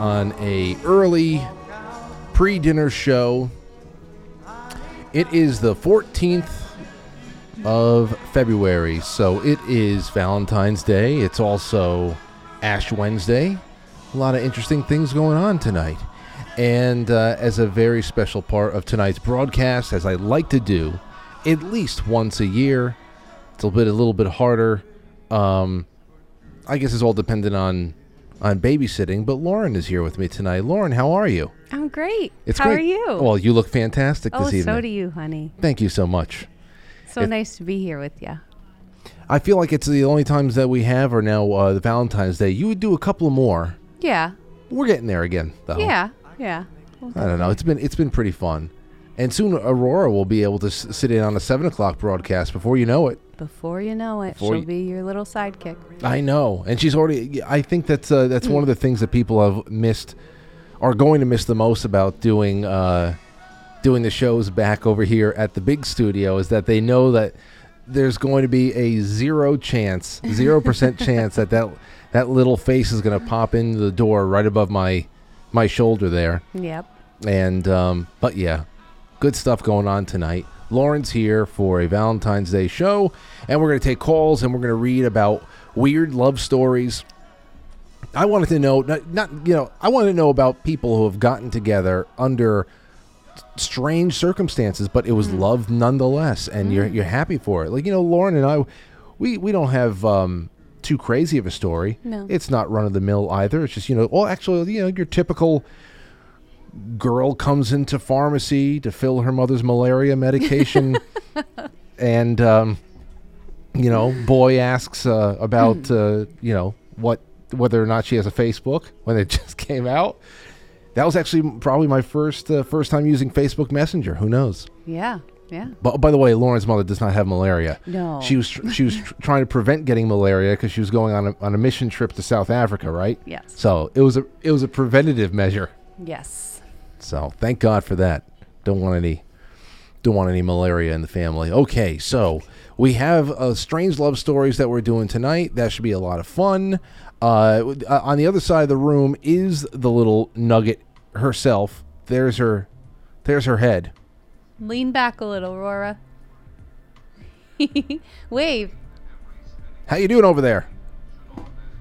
on a early pre-dinner show. It is the 14th of February, so it is Valentine's Day. It's also Ash Wednesday. A lot of interesting things going on tonight. And uh, as a very special part of tonight's broadcast, as I like to do at least once a year, it's a bit a little bit harder. Um, I guess it's all dependent on on babysitting. But Lauren is here with me tonight. Lauren, how are you? I'm great. It's How great. are you? Well, you look fantastic oh, this evening. so do you, honey. Thank you so much. So It- nice to be here with you. I feel like it's the only times that we have are now uh, the Valentine's Day. You would do a couple more. Yeah. We're getting there again, though. Yeah. Yeah. I don't know. It's been it's been pretty fun, and soon Aurora will be able to s- sit in on a seven o'clock broadcast before you know it. Before you know it, Before she'll you- be your little sidekick. I know, and she's already. I think that's uh, that's one of the things that people have missed, are going to miss the most about doing uh, doing the shows back over here at the big studio is that they know that there's going to be a zero chance, zero percent chance that that that little face is going to pop into the door right above my my shoulder there. Yep. And um, but yeah, good stuff going on tonight. Lauren's here for a Valentine's Day show, and we're going to take calls and we're going to read about weird love stories. I wanted to know, not, not you know, I wanted to know about people who have gotten together under strange circumstances, but it was love nonetheless, and you're you're happy for it. Like you know, Lauren and I, we we don't have um, too crazy of a story. No. It's not run of the mill either. It's just you know, well, actually, you know, your typical girl comes into pharmacy to fill her mother's malaria medication, and um, you know, boy asks uh, about uh, you know what whether or not she has a Facebook when it just came out. That was actually probably my first uh, first time using Facebook Messenger. Who knows? Yeah. Yeah. But by the way, Lauren's mother does not have malaria. No. She was tr- she was tr- trying to prevent getting malaria because she was going on a, on a mission trip to South Africa, right? Yes. So it was a it was a preventative measure. Yes. So thank God for that. Don't want any don't want any malaria in the family. Okay, so we have uh, strange love stories that we're doing tonight. That should be a lot of fun. Uh, uh, on the other side of the room is the little nugget herself. There's her. There's her head. Lean back a little, Aurora. Wave. How you doing over there?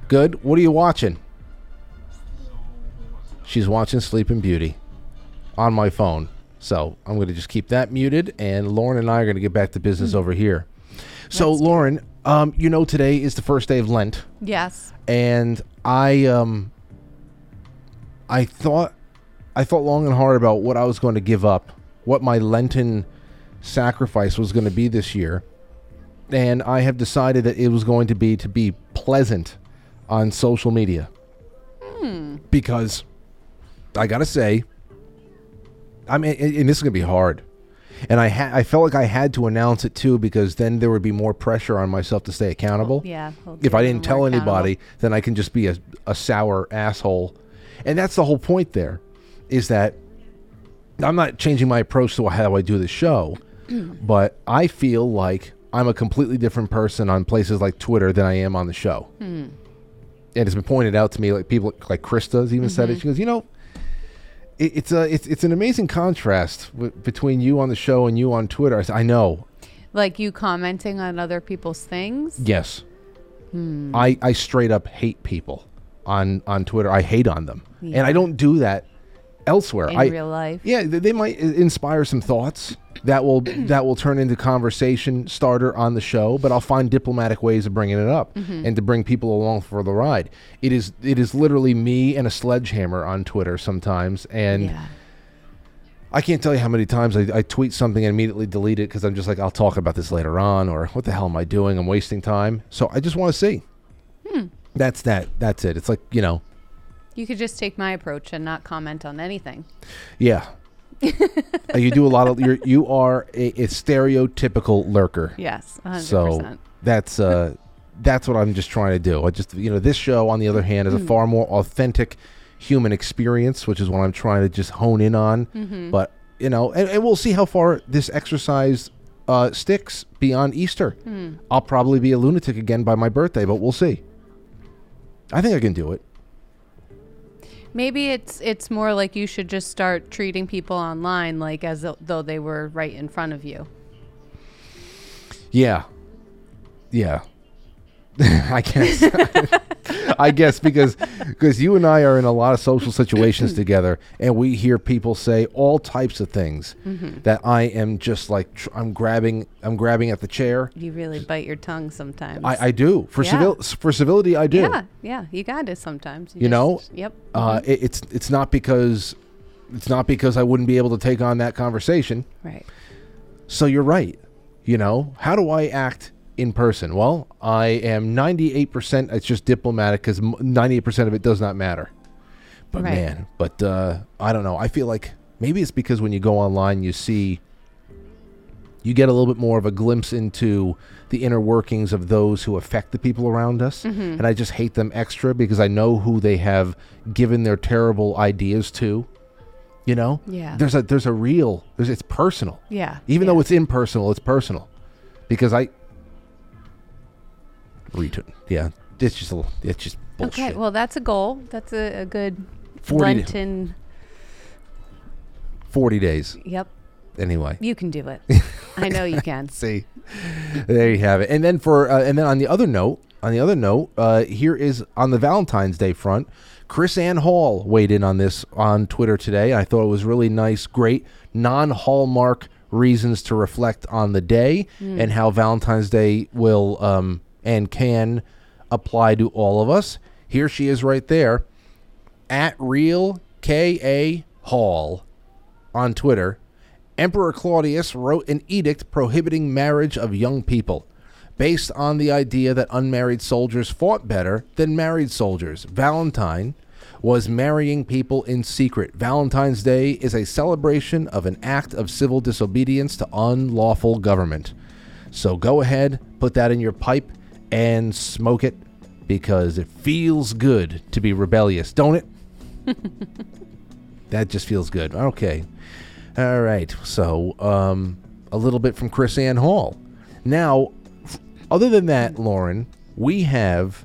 Good. What are you watching? She's watching Sleeping Beauty on my phone. So I'm going to just keep that muted, and Lauren and I are going to get back to business over here. So, it. Lauren, um, you know today is the first day of Lent, Yes. and I um, I thought I thought long and hard about what I was going to give up, what my Lenten sacrifice was going to be this year, and I have decided that it was going to be to be pleasant on social media. Because I gotta say, I mean, and this is gonna be hard, and I ha- I felt like I had to announce it too because then there would be more pressure on myself to stay accountable Yeah. if I didn't tell anybody, then I can just be a, a sour asshole. And that's the whole point there is that I'm not changing my approach to how I do the show, but I feel like I'm a completely different person on places like Twitter than I am on the show. And it's been pointed out to me, like people like Krista's even said it. She goes, you know, it, it's a it's it's an amazing contrast w- between you on the show and you on Twitter. I I know, Like you commenting on other people's things. Yes. Hmm. I, I straight up hate people on, on Twitter. I hate on them. And I don't do that elsewhere. in I, real life. Yeah, they, they might inspire some thoughts that will that will turn into conversation starter on the show. But I'll find diplomatic ways of bringing it up Mm-hmm. and to bring people along for the ride. It is it is literally me and a sledgehammer on Twitter sometimes, and yeah. I can't tell you how many times I, I tweet something and immediately delete it because I'm just like I'll talk about this later on, or what the hell am I doing? I'm wasting time. So I just want to see. Hmm. That's that. That's it. It's like you know, You could just take my approach and not comment on anything. Yeah. Uh, you do a lot of you're you are a, a stereotypical lurker. Yes, 100%. So that's uh that's what I'm just trying to do. I just you know this show on the other hand is Hmm. a far more authentic human experience, which is what I'm trying to just hone in on. Mm-hmm. But you know, and, and we'll see how far this exercise uh, sticks beyond Easter. Hmm. I'll probably be a lunatic again by my birthday, but we'll see. I think I can do it. Maybe it's it's more like you should just start treating people online like as though they were right in front of you. Yeah. Yeah. I guess. I guess because because you and I are in a lot of social situations together, and we hear people say all types of things Mm-hmm. that I am just like tr- I'm grabbing I'm grabbing at the chair. You really bite your tongue sometimes. I, I do for Yeah. civil for civility. I do. yeah, yeah, you got it sometimes. You know? just- Yep. Uh, it, it's it's not because it's not because I wouldn't be able to take on that conversation. Right. So you're right. You know, how do I act in person? Well, I am 98%. It's just diplomatic because 98% of it does not matter. But Right. man, but uh, I don't know. I feel like maybe it's because when you go online, you see, you get a little bit more of a glimpse into the inner workings of those who affect the people around us. And I just hate them extra because I know who they have given their terrible ideas to. You know, Yeah. There's a there's a real there's it's personal. Yeah. Even yeah. though it's impersonal, it's personal. Because I retweet. Yeah. It's just a little, it's just bullshit. Okay, well that's a goal. That's a, a good 40 Lenten. 40 days. Yep, Anyway. you can do it. I know you can. See. There you have it. And then for uh, and then on the other note, on the other note, uh, here is on the Valentine's Day front, Chris Ann Hall weighed in on this on Twitter today. I thought it was really nice, great non-hallmark reasons to reflect on the day and how Valentine's Day will um, and can apply to all of us. Here she is right there at real K A Hall on Twitter. Emperor Claudius wrote an edict prohibiting marriage of young people, based on the idea that unmarried soldiers fought better than married soldiers. Valentine was marrying people in secret. Valentine's Day is a celebration of an act of civil disobedience to unlawful government. So go ahead, put that in your pipe, and smoke it because it feels good to be rebellious, don't it? that just feels good. Okay. All right. So, um, a little bit from Chris Ann Hall. Now, other than that, Lauren, we have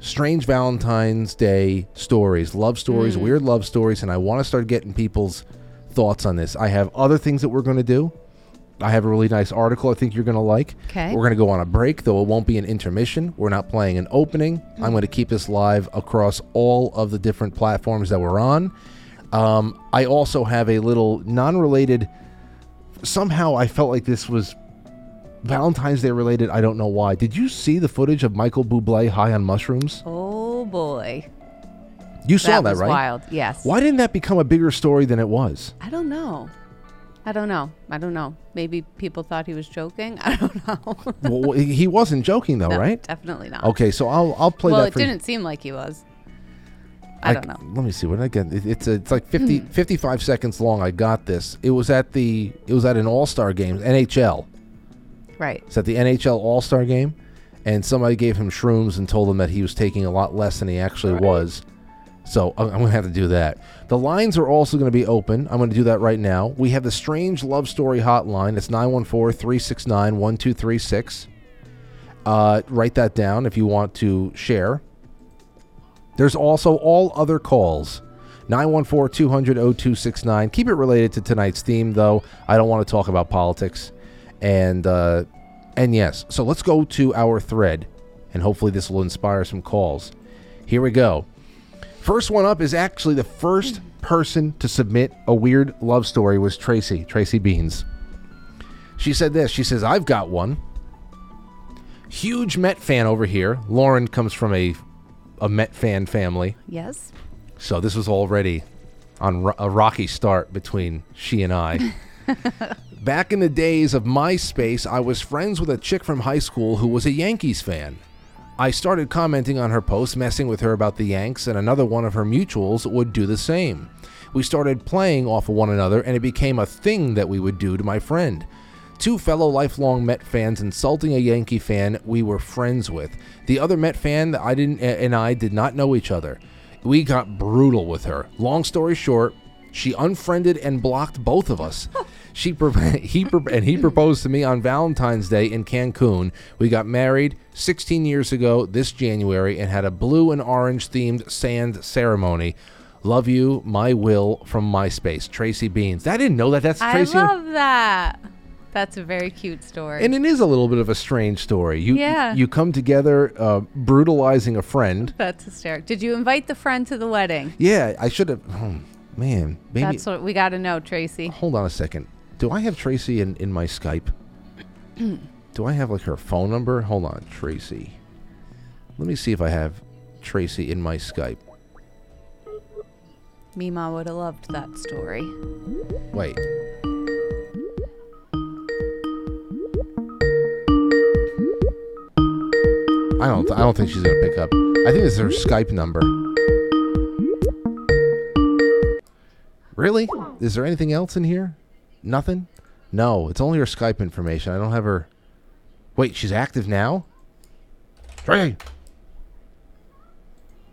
strange Valentine's Day stories, love stories, weird love stories, and I want to start getting people's thoughts on this. I have other things that we're going to do. I have a really nice article I think you're going to like. Okay. We're going to go on a break, though it won't be an intermission. We're not playing an opening. I'm going to keep this live across all of the different platforms that we're on. Um, I also have a little non related. Somehow I felt like this was Valentine's Day related. I don't know why. Did you see the footage of Michael Bublé high on mushrooms? Oh boy, You saw that, was right? wild. Yes. Why didn't that become a bigger story than it was? I don't know. I don't know. I don't know. Maybe people thought he was joking. I don't know. well, he wasn't joking though, No, right? Definitely not. Okay, so I'll I'll play well, that it didn't seem like he was. I don't know. Let me see. What I get? It, it's a, it's like 50, 55 seconds long. I got this. It was at the it was at an All Star game, NHL. Right. It's at the NHL All Star game, and somebody gave him shrooms and told him that he was taking a lot less than he actually was. So I'm I'm gonna have to do that. The lines are also going to be open. I'm going to do that right now. We have the Strange Love Story hotline. It's 914-369-1236. Uh, write that down if you want to share. There's also all other calls. 914-200-0269. Keep it related to tonight's theme, though. I don't want to talk about politics. And uh, and yes, so let's go to our thread, and hopefully this will inspire some calls. Here we go. First one up is actually the first person to submit a weird love story was Tracy, Tracy Beans. She said this. She says, "I've got one. Huge Met fan over here. Lauren comes from a a Met fan family, Yes. so this was already on ro- a rocky start between she and I." Back in the days of MySpace, I was friends with a chick from high school who was a Yankees fan. I started commenting on her posts, messing with her about the Yanks, and another one of her mutuals would do the same. We started playing off of one another, and it became a thing that we would do to my friend. Two fellow lifelong Met fans insulting a Yankee fan we were friends with. The other Met fan that I didn't and I did not know each other. We got brutal with her. Long story short, she unfriended and blocked both of us. She he and he proposed to me on Valentine's Day in Cancun. We got married 16 years ago this January and had a blue and orange themed sand ceremony. Love you, my will from MySpace. Tracy Beans. I didn't know that. That's Tracy. I love that. That's a very cute story. and it is a little bit of a strange story. You Yeah. you come together uh, brutalizing a friend. That's hysterical. Did you invite the friend to the wedding? Yeah, I should have. Oh, man, maybe. That's what we got to know, Tracy. Hold on a second. Do I have Tracy in, in my Skype? Do I have like her phone number? Hold on, Tracy. Let me see if I have Tracy in my Skype. Mima would have loved that story. Wait. I don't. I don't think she's gonna pick up. I think is her Skype number. Really? Is there anything else in here? Nothing. No, it's only her Skype information. I don't have her. Wait, she's active now. Tracy.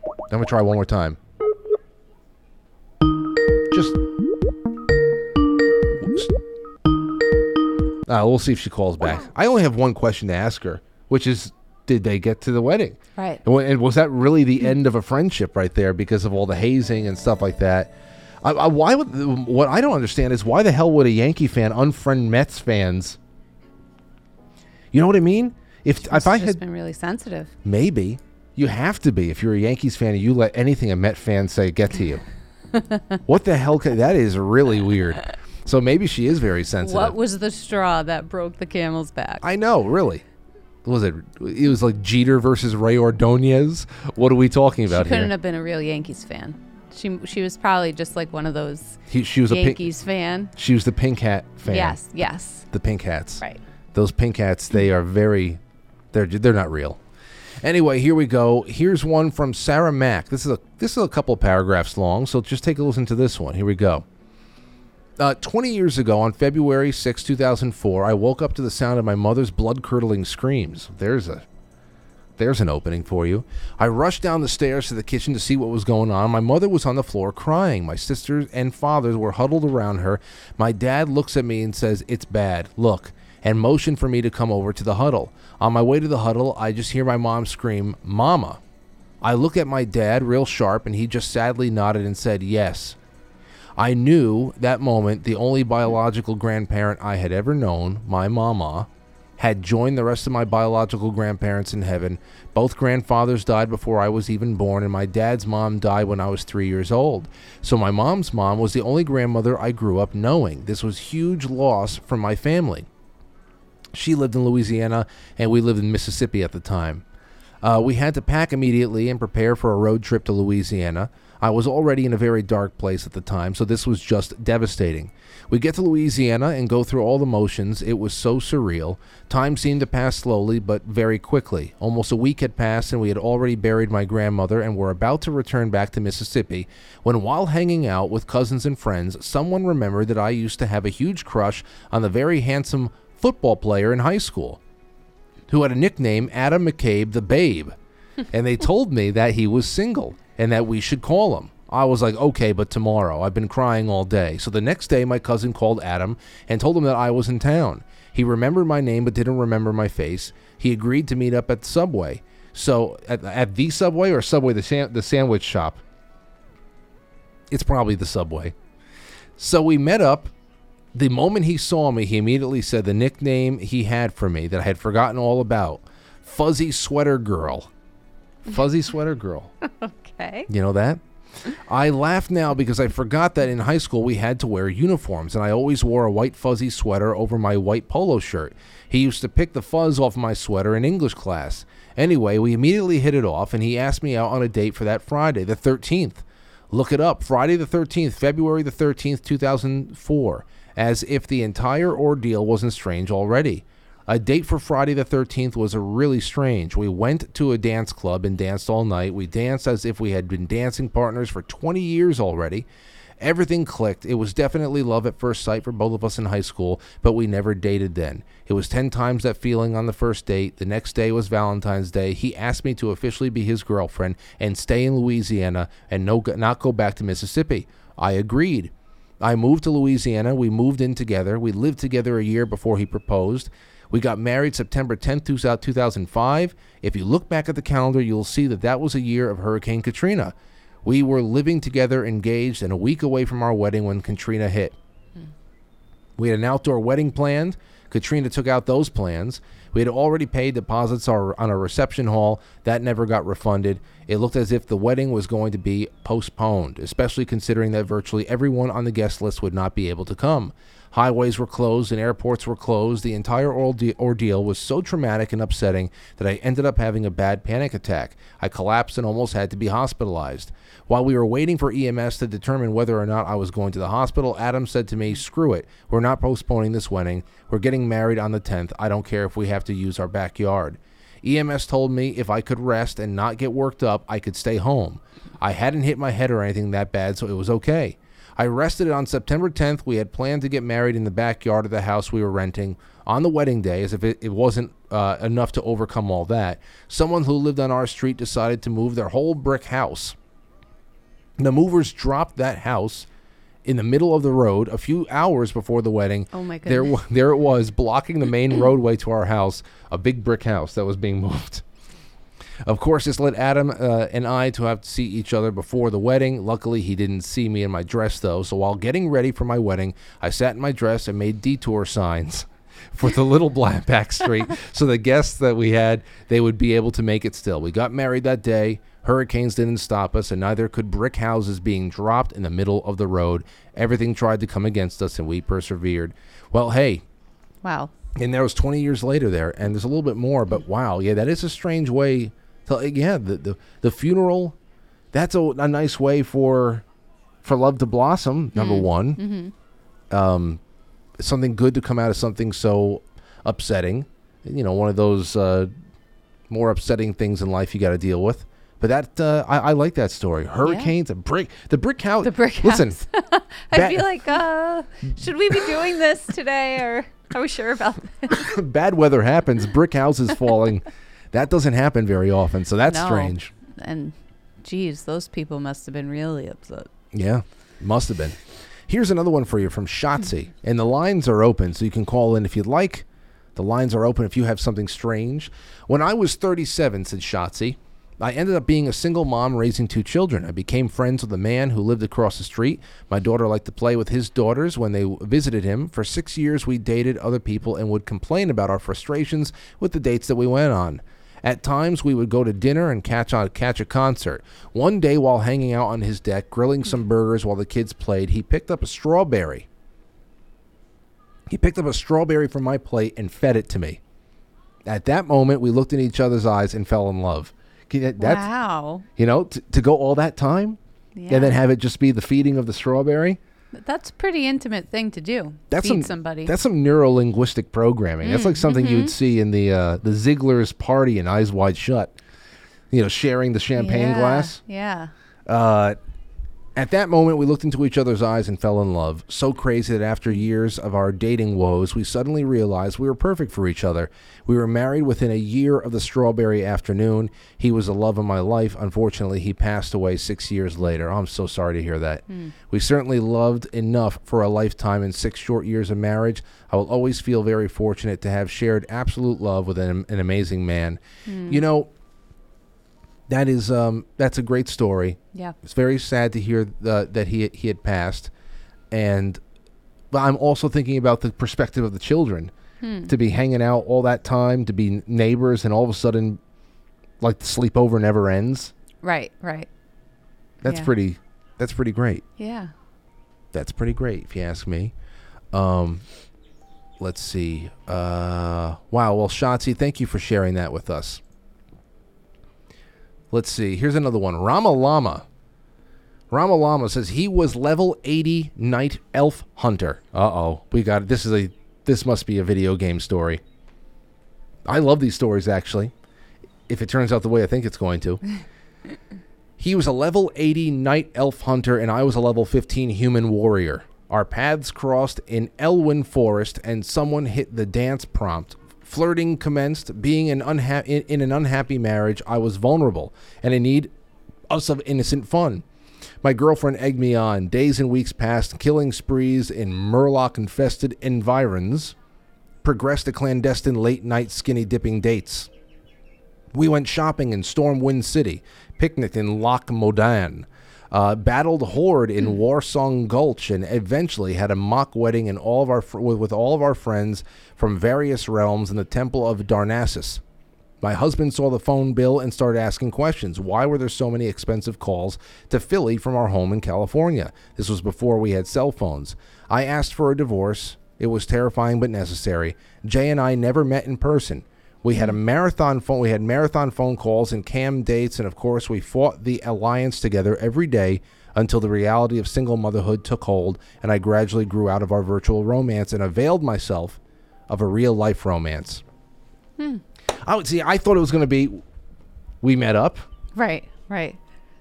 I'm gonna try one more time. Just. Uh, we'll see if she calls back. I only have one question to ask her, which is, did they get to the wedding? Right. And was that really the end of a friendship right there because of all the hazing and stuff like that? I, I, why would what I don't understand is why the hell would a Yankee fan unfriend Mets fans? You know what I mean? If if I had been really sensitive. maybe you have to be if you're a Yankees fan and you let anything a Met fan say get to you. what the hell? Could, that is really weird. So maybe she is very sensitive. What was the straw that broke the camel's back? I know, really. Was it? It was like Jeter versus Rey Ordonez. What are we talking about she couldn't here? have been a real Yankees fan. She she was probably just like one of those He, she was a pink. Yankees fan. She was the pink hat fan. Yes, yes. the pink hats. Right. Those pink hats, they are very, they're they're not real. Anyway, here we go. Here's one from Sarah Mack. This is a this is a couple paragraphs long, so just take a listen to this one. Here we go. Uh, 20 years ago, on February 6, 2004, I woke up to the sound of my mother's blood-curdling screams. There's a there's an opening for you. I rushed down the stairs to the kitchen to see what was going on. My mother was on the floor crying. My sisters and fathers were huddled around her. My dad looks at me and says, It's bad. Look. And motioned for me to come over to the huddle. On my way to the huddle, I just hear my mom scream, Mama. I look at my dad real sharp, and he just sadly nodded and said, Yes. I knew that moment the only biological grandparent I had ever known, my mama, had joined the rest of my biological grandparents in heaven. Both grandfathers died before I was even born, and my dad's mom died when I was three years old. So my mom's mom was the only grandmother I grew up knowing. This was huge loss for my family. She lived in Louisiana, and we lived in Mississippi at the time. Uh, we had to pack immediately and prepare for a road trip to Louisiana. I was already in a very dark place at the time, so this was just devastating. We get to Louisiana and go through all the motions. It was so surreal. Time seemed to pass slowly, but very quickly. Almost a week had passed, and we had already buried my grandmother and were about to return back to Mississippi when, while hanging out with cousins and friends, someone remembered that I used to have a huge crush on the very handsome football player in high school who had a nickname Adam McCabe the Babe. and they told me that he was single and that we should call him. I was like, okay, but tomorrow. I've been crying all day. So the next day, my cousin called Adam and told him that I was in town. He remembered my name but didn't remember my face. He agreed to meet up at the Subway. So at, at the Subway or Subway, the, san- the sandwich shop? It's probably the Subway. So we met up the moment he saw me, he immediately said the nickname he had for me that I had forgotten all about Fuzzy Sweater Girl. Fuzzy Sweater Girl. Okay. You know that? I laugh now because I forgot that in high school we had to wear uniforms, and I always wore a white fuzzy sweater over my white polo shirt. He used to pick the fuzz off my sweater in English class. Anyway, we immediately hit it off, and he asked me out on a date for that Friday, the 13th. Look it up. Friday the 13th, February the 13th, 2004. As if the entire ordeal wasn't strange already. A date for Friday the 13th was really strange. We went to a dance club and danced all night. We danced as if we had been dancing partners for 20 years already. Everything clicked. It was definitely love at first sight for both of us in high school, but we never dated then. It was 10 times that feeling on the first date. The next day was Valentine's Day. He asked me to officially be his girlfriend and stay in Louisiana and no, not go back to Mississippi. I agreed. I moved to Louisiana. We moved in together. We lived together a year before he proposed. We got married September 10th, 2005. If you look back at the calendar, you'll see that that was a year of Hurricane Katrina. We were living together, engaged, and a week away from our wedding when Katrina hit. Hmm. We had an outdoor wedding planned. Katrina took out those plans. We had already paid deposits on a reception hall. That never got refunded. It looked as if the wedding was going to be postponed, especially considering that virtually everyone on the guest list would not be able to come. Highways were closed and airports were closed. The entire ordeal was so traumatic and upsetting that I ended up having a bad panic attack. I collapsed and almost had to be hospitalized. While we were waiting for EMS to determine whether or not I was going to the hospital, Adam said to me, Screw it. We're not postponing this wedding. We're getting married on the 10th. I don't care if we have to use our backyard. EMS told me if I could rest and not get worked up, I could stay home. I hadn't hit my head or anything that bad, so it was okay. I rested on September 10th. We had planned to get married in the backyard of the house we were renting on the wedding day, as if it, it wasn't uh, enough to overcome all that. Someone who lived on our street decided to move their whole brick house. The movers dropped that house in the middle of the road a few hours before the wedding. Oh my There, goodness. wa- there it was, blocking the main roadway to our house, a big brick house that was being moved. Of course, this led Adam uh, and I to have to see each other before the wedding. Luckily, he didn't see me in my dress, though. So while getting ready for my wedding, I sat in my dress and made detour signs for the little black back street, so the guests that we had they would be able to make it still. We got married that day. Hurricanes didn't stop us, and neither could brick houses being dropped in the middle of the road. Everything tried to come against us, and we persevered. Well, hey, Wow. and that was 20 years later there and there's a little bit more but wow yeah that is a strange way to yeah the the, the funeral that's a, a nice way for for love to blossom number one um something good to come out of something so upsetting you know one of those uh more upsetting things in life you got to deal with but that uh, I, I like that story. Hurricanes, a brick, the brick house. The brick Listen. I'd Ba- be like, uh, should we be doing this today, or are we sure about this? bad weather happens. Brick houses falling. That doesn't happen very often, so that's No. strange. And, geez, those people must have been really upset. Yeah, must have been. Here's another one for you from Shotzi, hmm. and the lines are open, so you can call in if you'd like. The lines are open if you have something strange. When I was 37, said Shotzi, I ended up being a single mom raising two children. I became friends with a man who lived across the street. My daughter liked to play with his daughters when they w- visited him. For six years, we dated other people and would complain about our frustrations with the dates that we went on. At times, we would go to dinner and catch on catch a concert. One day, while hanging out on his deck, grilling some burgers while the kids played, he picked up a strawberry. He picked up a strawberry from my plate and fed it to me. At that moment, we looked in each other's eyes and fell in love. That's wow. you know t- to go all that time Yeah. and then have it just be the feeding of the strawberry. That's a pretty intimate thing to do. That's Feed some somebody. That's some neuro linguistic programming. that's like something you'd see in the uh, the Ziegler's party in Eyes Wide Shut. You know, sharing the champagne Yeah, glass. Yeah. Uh, at that moment, we looked into each other's eyes and fell in love. So crazy that after years of our dating woes, we suddenly realized we were perfect for each other. We were married within a year of the strawberry afternoon. He was the love of my life. Unfortunately, he passed away six years later. I'm so sorry to hear that. Hmm. We certainly loved enough for a lifetime in six short years of marriage. I will always feel very fortunate to have shared absolute love with an, an amazing man. Hmm. You know, that is um, that's a great story. Yeah. It's very sad to hear the, that he he had passed, and but I'm also thinking about the perspective of the children to be hanging out all that time, to be neighbors, and all of a sudden, like the sleepover never ends. Right. Right. That's Yeah. pretty That's pretty great. Yeah. That's pretty great, if you ask me. Um, let's see. Uh, wow. Well, Shotzi, thank you for sharing that with us. Let's see. Here's another one. Rama Lama. Rama Lama says he was level 80 night elf hunter. Uh oh. We got it. This is a. This must be a video game story. I love these stories actually. If it turns out the way I think it's going to. He was a level 80 night elf hunter, and I was a level 15 human warrior. Our paths crossed in Elwynn Forest, and someone hit the dance prompt. Flirting commenced. Being an unha- in, in an unhappy marriage, I was vulnerable and in need of some innocent fun. My girlfriend egged me on. Days and weeks passed, killing sprees in Murloc infested environs progressed to clandestine late night skinny dipping dates. We went shopping in Stormwind City, picnicked in Loch Modan, uh, battled Horde in Warsong Gulch, and eventually had a mock wedding in all of our fr- with, with all of our friends from various realms in the Temple of Darnassus. My husband saw the phone bill and started asking questions. Why were there so many expensive calls to Philly from our home in California? This was before we had cell phones. I asked for a divorce. It was terrifying but necessary. Jay and I never met in person. We had a marathon phone. We had marathon phone calls and cam dates, and of course, we fought the alliance together every day until the reality of single motherhood took hold, and I gradually grew out of our virtual romance and availed myself of a real life romance. Hmm. I would see. I thought it was going to be we met up, Right. Right.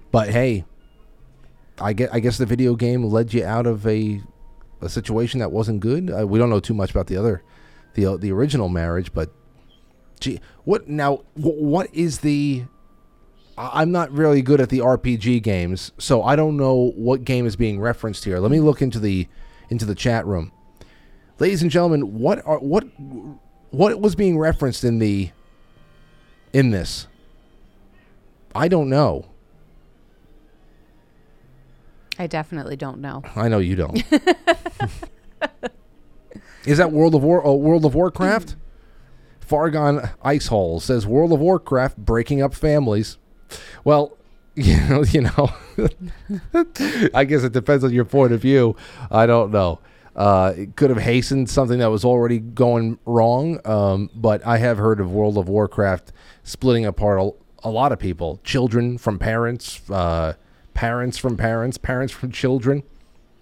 but hey, I get. I guess the video game led you out of a a situation that wasn't good. Uh, we don't know too much about the other, the uh, the original marriage, but gee, what now? What is the? I'm not really good at the RPG games, so I don't know what game is being referenced here. Let me look into the into the chat room, ladies and gentlemen. What are what what was being referenced in the in this? I don't know. I definitely don't know. I know you don't. Is that World of War? Oh, World of Warcraft. Fargon Icehole says World of Warcraft breaking up families. Well, you know, you know. I guess it depends on your point of view. I don't know. Uh, it could have hastened something that was already going wrong. Um, but I have heard of World of Warcraft splitting apart a, a lot of people, children from parents, uh, parents from parents, parents from children.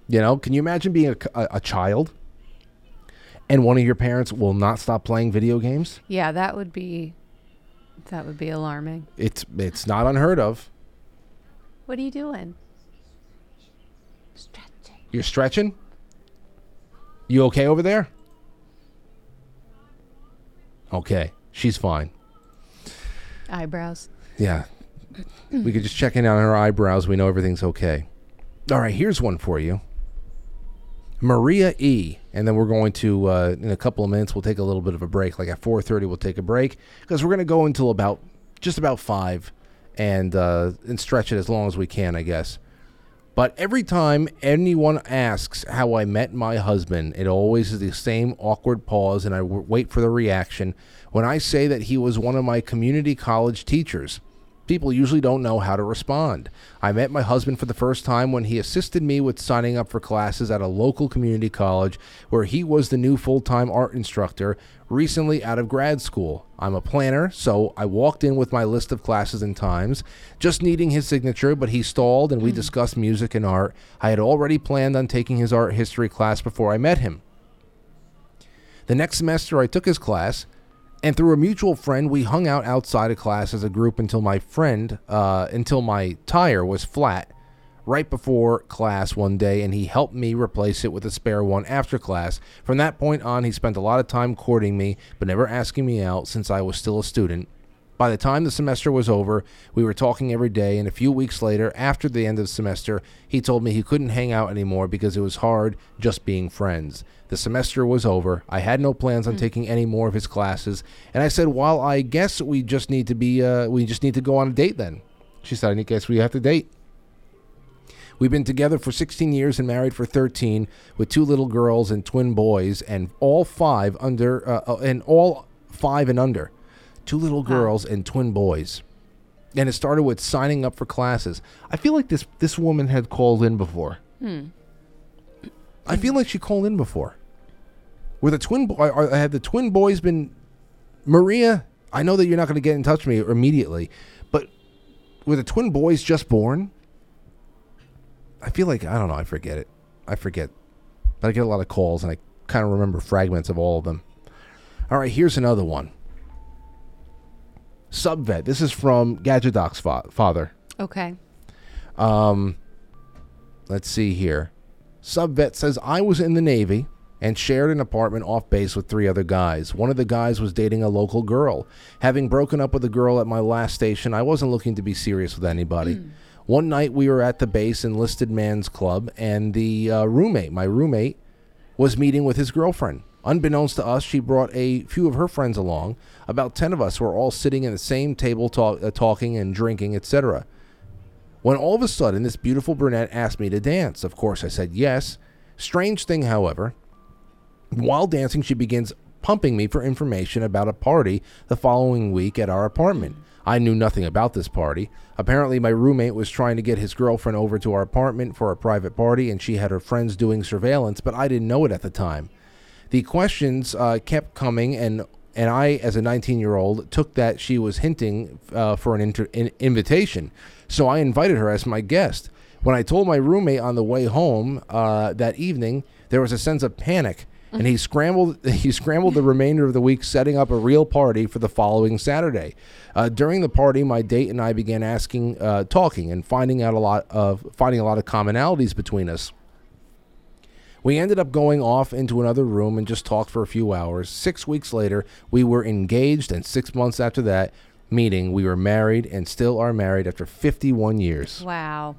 You know, can you imagine being a, a, a child and one of your parents will not stop playing video games? Yeah, that would be that would be alarming. It's it's not unheard of. What are you doing? Stretching. You're stretching. You okay over there? Okay, she's fine. Eyebrows. Yeah. we could just check in on her eyebrows. We know everything's okay. All right, here's one for you. Maria E. And then we're going to, uh, in a couple of minutes, we'll take a little bit of a break. Like at 4.30, we'll take a break because we're going to go until about, just about 5 and, uh, and stretch it as long as we can, I guess. But every time anyone asks how I met my husband, it always is the same awkward pause, and I w- wait for the reaction. When I say that he was one of my community college teachers, people usually don't know how to respond. I met my husband for the first time when he assisted me with signing up for classes at a local community college where he was the new full time art instructor recently out of grad school. I'm a planner, so I walked in with my list of classes and times, just needing his signature, but he stalled and we hmm. discussed music and art. I had already planned on taking his art history class before I met him. The next semester, I took his class, and through a mutual friend, we hung out outside of class as a group until my friend, uh, until my tire was flat right before class one day, and he helped me replace it with a spare one after class. From that point on, he spent a lot of time courting me, but never asking me out since I was still a student. By the time the semester was over, we were talking every day, and a few weeks later, after the end of the semester, he told me he couldn't hang out anymore because it was hard just being friends. The semester was over. I had no plans on taking any more of his classes, and I said, "Well, I guess we just need to be, uh, we just need to go on a date then." She said, "I guess we have to date." We've been together for 16 years and married for 13, with two little girls and twin boys, and all five under, uh, uh, and all five and under, two little girls and twin boys. and it started with signing up for classes. I feel like this this woman had called in before. Hmm. I feel like she called in before. Were the twin boy? Are, have the twin boys been Maria? I know that you're not going to get in touch with me immediately, but were the twin boys just born? I feel like I don't know. I forget it. I forget, but I get a lot of calls, and I kind of remember fragments of all of them. All right, here's another one. Subvet. This is from Gadget Doc's fa- father. Okay. Um, Let's see here. Subvet says I was in the Navy and shared an apartment off base with three other guys. One of the guys was dating a local girl. Having broken up with a girl at my last station, I wasn't looking to be serious with anybody. One night we were at the base enlisted man's club, and the uh, roommate, my roommate, was meeting with his girlfriend. Unbeknownst to us, she brought a few of her friends along. About 10 of us were all sitting at the same table talk, uh, talking and drinking, etc. When all of a sudden, this beautiful brunette asked me to dance. Of course, I said yes. Strange thing, however, while dancing, she begins pumping me for information about a party the following week at our apartment. I knew nothing about this party. Apparently, my roommate was trying to get his girlfriend over to our apartment for a private party, and she had her friends doing surveillance, but I didn't know it at the time. The questions uh, kept coming, and and I, as a 19 year old, took that she was hinting uh, for an, inter- invitation. So I invited her as my guest. When I told my roommate on the way home uh, that evening, there was a sense of panic, and he scrambled. He scrambled the remainder of the week, setting up a real party for the following Saturday. Uh, during the party, my date and I began asking, uh, talking, and finding out a lot of finding a lot of commonalities between us. We ended up going off into another room and just talked for a few hours. Six weeks later, we were engaged, and six months after that meeting, we were married and still are married after 51 years. Wow.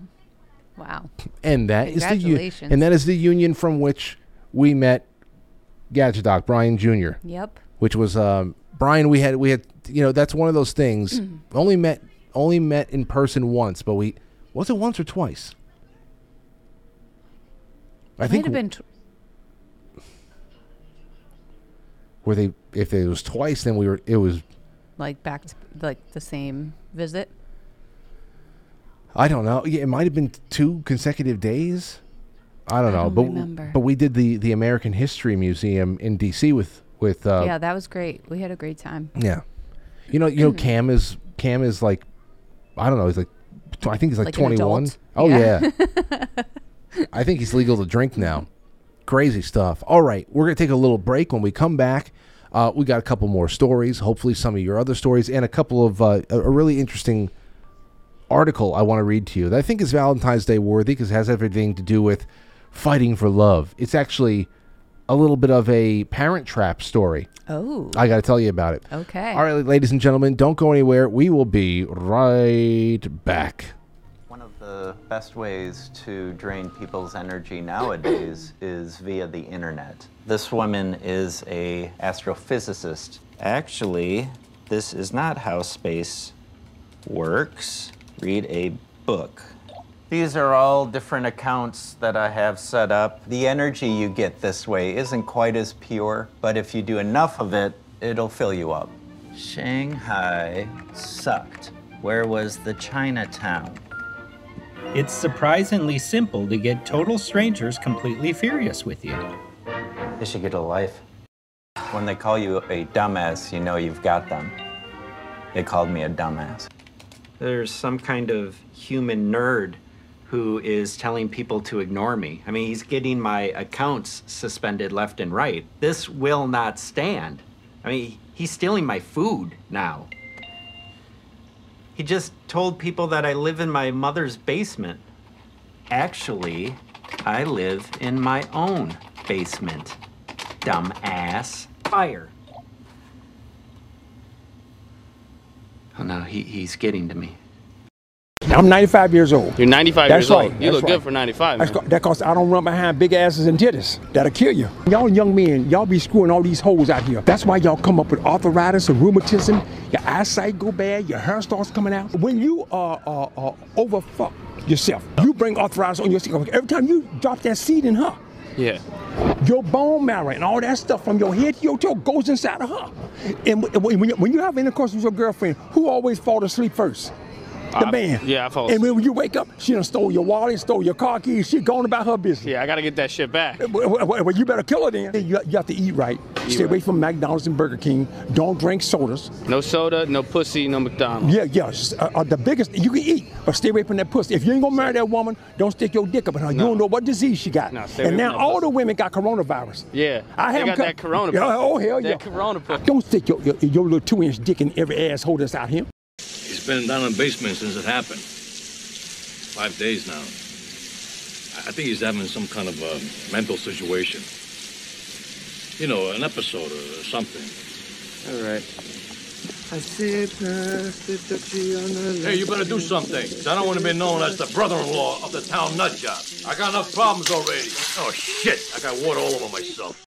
Wow. And that is the u- and that is the union from which we met Gadget Doc Brian Jr., Yep. which was um, Brian. We had we had you know that's one of those things. only met only met in person once, but we was it once or twice. I think have been. T- were they if it was twice, then we were it was like back to like the same visit. I don't know. Yeah, it might have been two consecutive days. I don't I know, don't but remember. but we did the the American History Museum in D.C. with with uh, yeah, that was great. We had a great time. yeah. You know, you know, Cam is Cam is like, I don't know. He's like, I think he's like, Like twenty one. Oh yeah. Yeah. I think he's legal to drink now. Crazy stuff. All right, we're gonna take a little break. When we come back, uh, we got a couple more stories. Hopefully, some of your other stories and a couple of uh, a, a really interesting article I want to read to you that I think is Valentine's Day worthy because it has everything to do with fighting for love. It's actually a little bit of a parent trap story. Oh. I got to tell you about it. Okay. All right, ladies and gentlemen, don't go anywhere. We will be right back. The best ways to drain people's energy nowadays is via the internet. This woman is a astrophysicist. Actually, this is not how space works. Read a book. These are all different accounts that I have set up. The energy you get this way isn't quite as pure, but if you do enough of it, it'll fill you up. Shanghai sucked. Where was the Chinatown? It's surprisingly simple to get total strangers completely furious with you. They should get a life. When they call you a dumbass, you know you've got them. They called me a dumbass. there's some kind of human nerd who is telling people to ignore me. I mean, he's getting my accounts suspended left and right. This will not stand. I mean, he's stealing my food now. He just told people that I live in my mother's basement. Actually, I live in my own basement. Dumbass. Fire. Oh no, he, he's getting to me. I'm 95 years old. You're 95 That's years right, old. You that's look right. good for 95. That's man. that cause I don't run behind big asses and titties. That'll kill you. Y'all young men, y'all be screwing all these holes out here. That's why y'all come up with arthritis and rheumatism. Your eyesight go bad. Your hair starts coming out. When you are uh, uh, overfuck yourself, you bring arthritis on yourself. Every time you drop that seed in her, Yeah. your bone marrow and all that stuff from your head to your toe goes inside of her. And when you, have intercourse with your girlfriend, who always fall asleep first? The man. yeah, I fall And when you wake up, she done stole your wallet, stole your car keys. She gone about her business. Yeah, I gotta get that shit back. Well, well, you better kill her then. You, you have to eat right. Stay away from McDonald's and Burger King. Don't drink sodas. No soda, no pussy, no McDonald's. Yeah, yeah. Uh, uh, the biggest you can eat, but stay away from that pussy. If you ain't gonna marry that woman, don't stick your dick up in her. You don't know what disease she got. No, and now all pussy. the women got coronavirus. Yeah, I have got that corona. Yeah, oh hell that yeah. corona pussy. Don't stick your, your, your little two inch dick in every asshole that's out here. He's been down in the basement since it happened. Five days now. I I think he's having some kind of a mental situation. You know, an episode or something. All right. I said, hey, you better do something. 'cause I don't want to be known as the brother-in-law of the town nut job. I got enough problems already. Oh shit! I got water all over myself.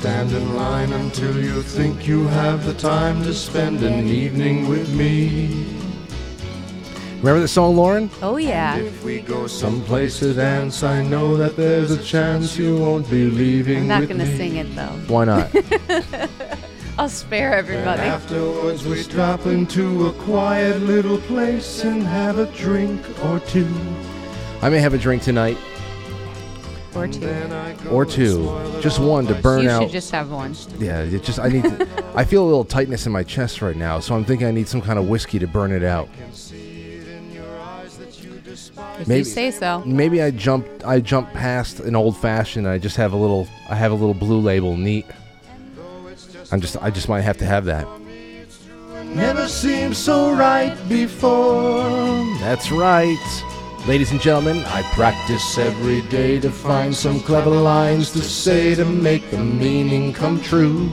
Stand in line until you think you have the time to spend an evening with me. Remember the song, Lauren? Oh yeah. If we go someplace to dance, I know that there's a chance you won't be leaving I'm not gonna sing it though. Why not? I'll spare everybody. Afterwards, we drop into a quiet little place and have a drink or two. I may have a drink tonight Or two. Then I go or two, just one to by burn You out. should just have one. Yeah, it just I need. To, I feel a little tightness in my chest right now, so I'm thinking I need some kind of whiskey to burn it out. If Maybe- you say so. Maybe I jump I jump past an old fashioned. I just have a little. I have a little blue label neat. I'm just. I just might have to have that. Never seemed so right before. That's right, ladies and gentlemen. I Practice every day to find some clever lines to say to make the meaning come true.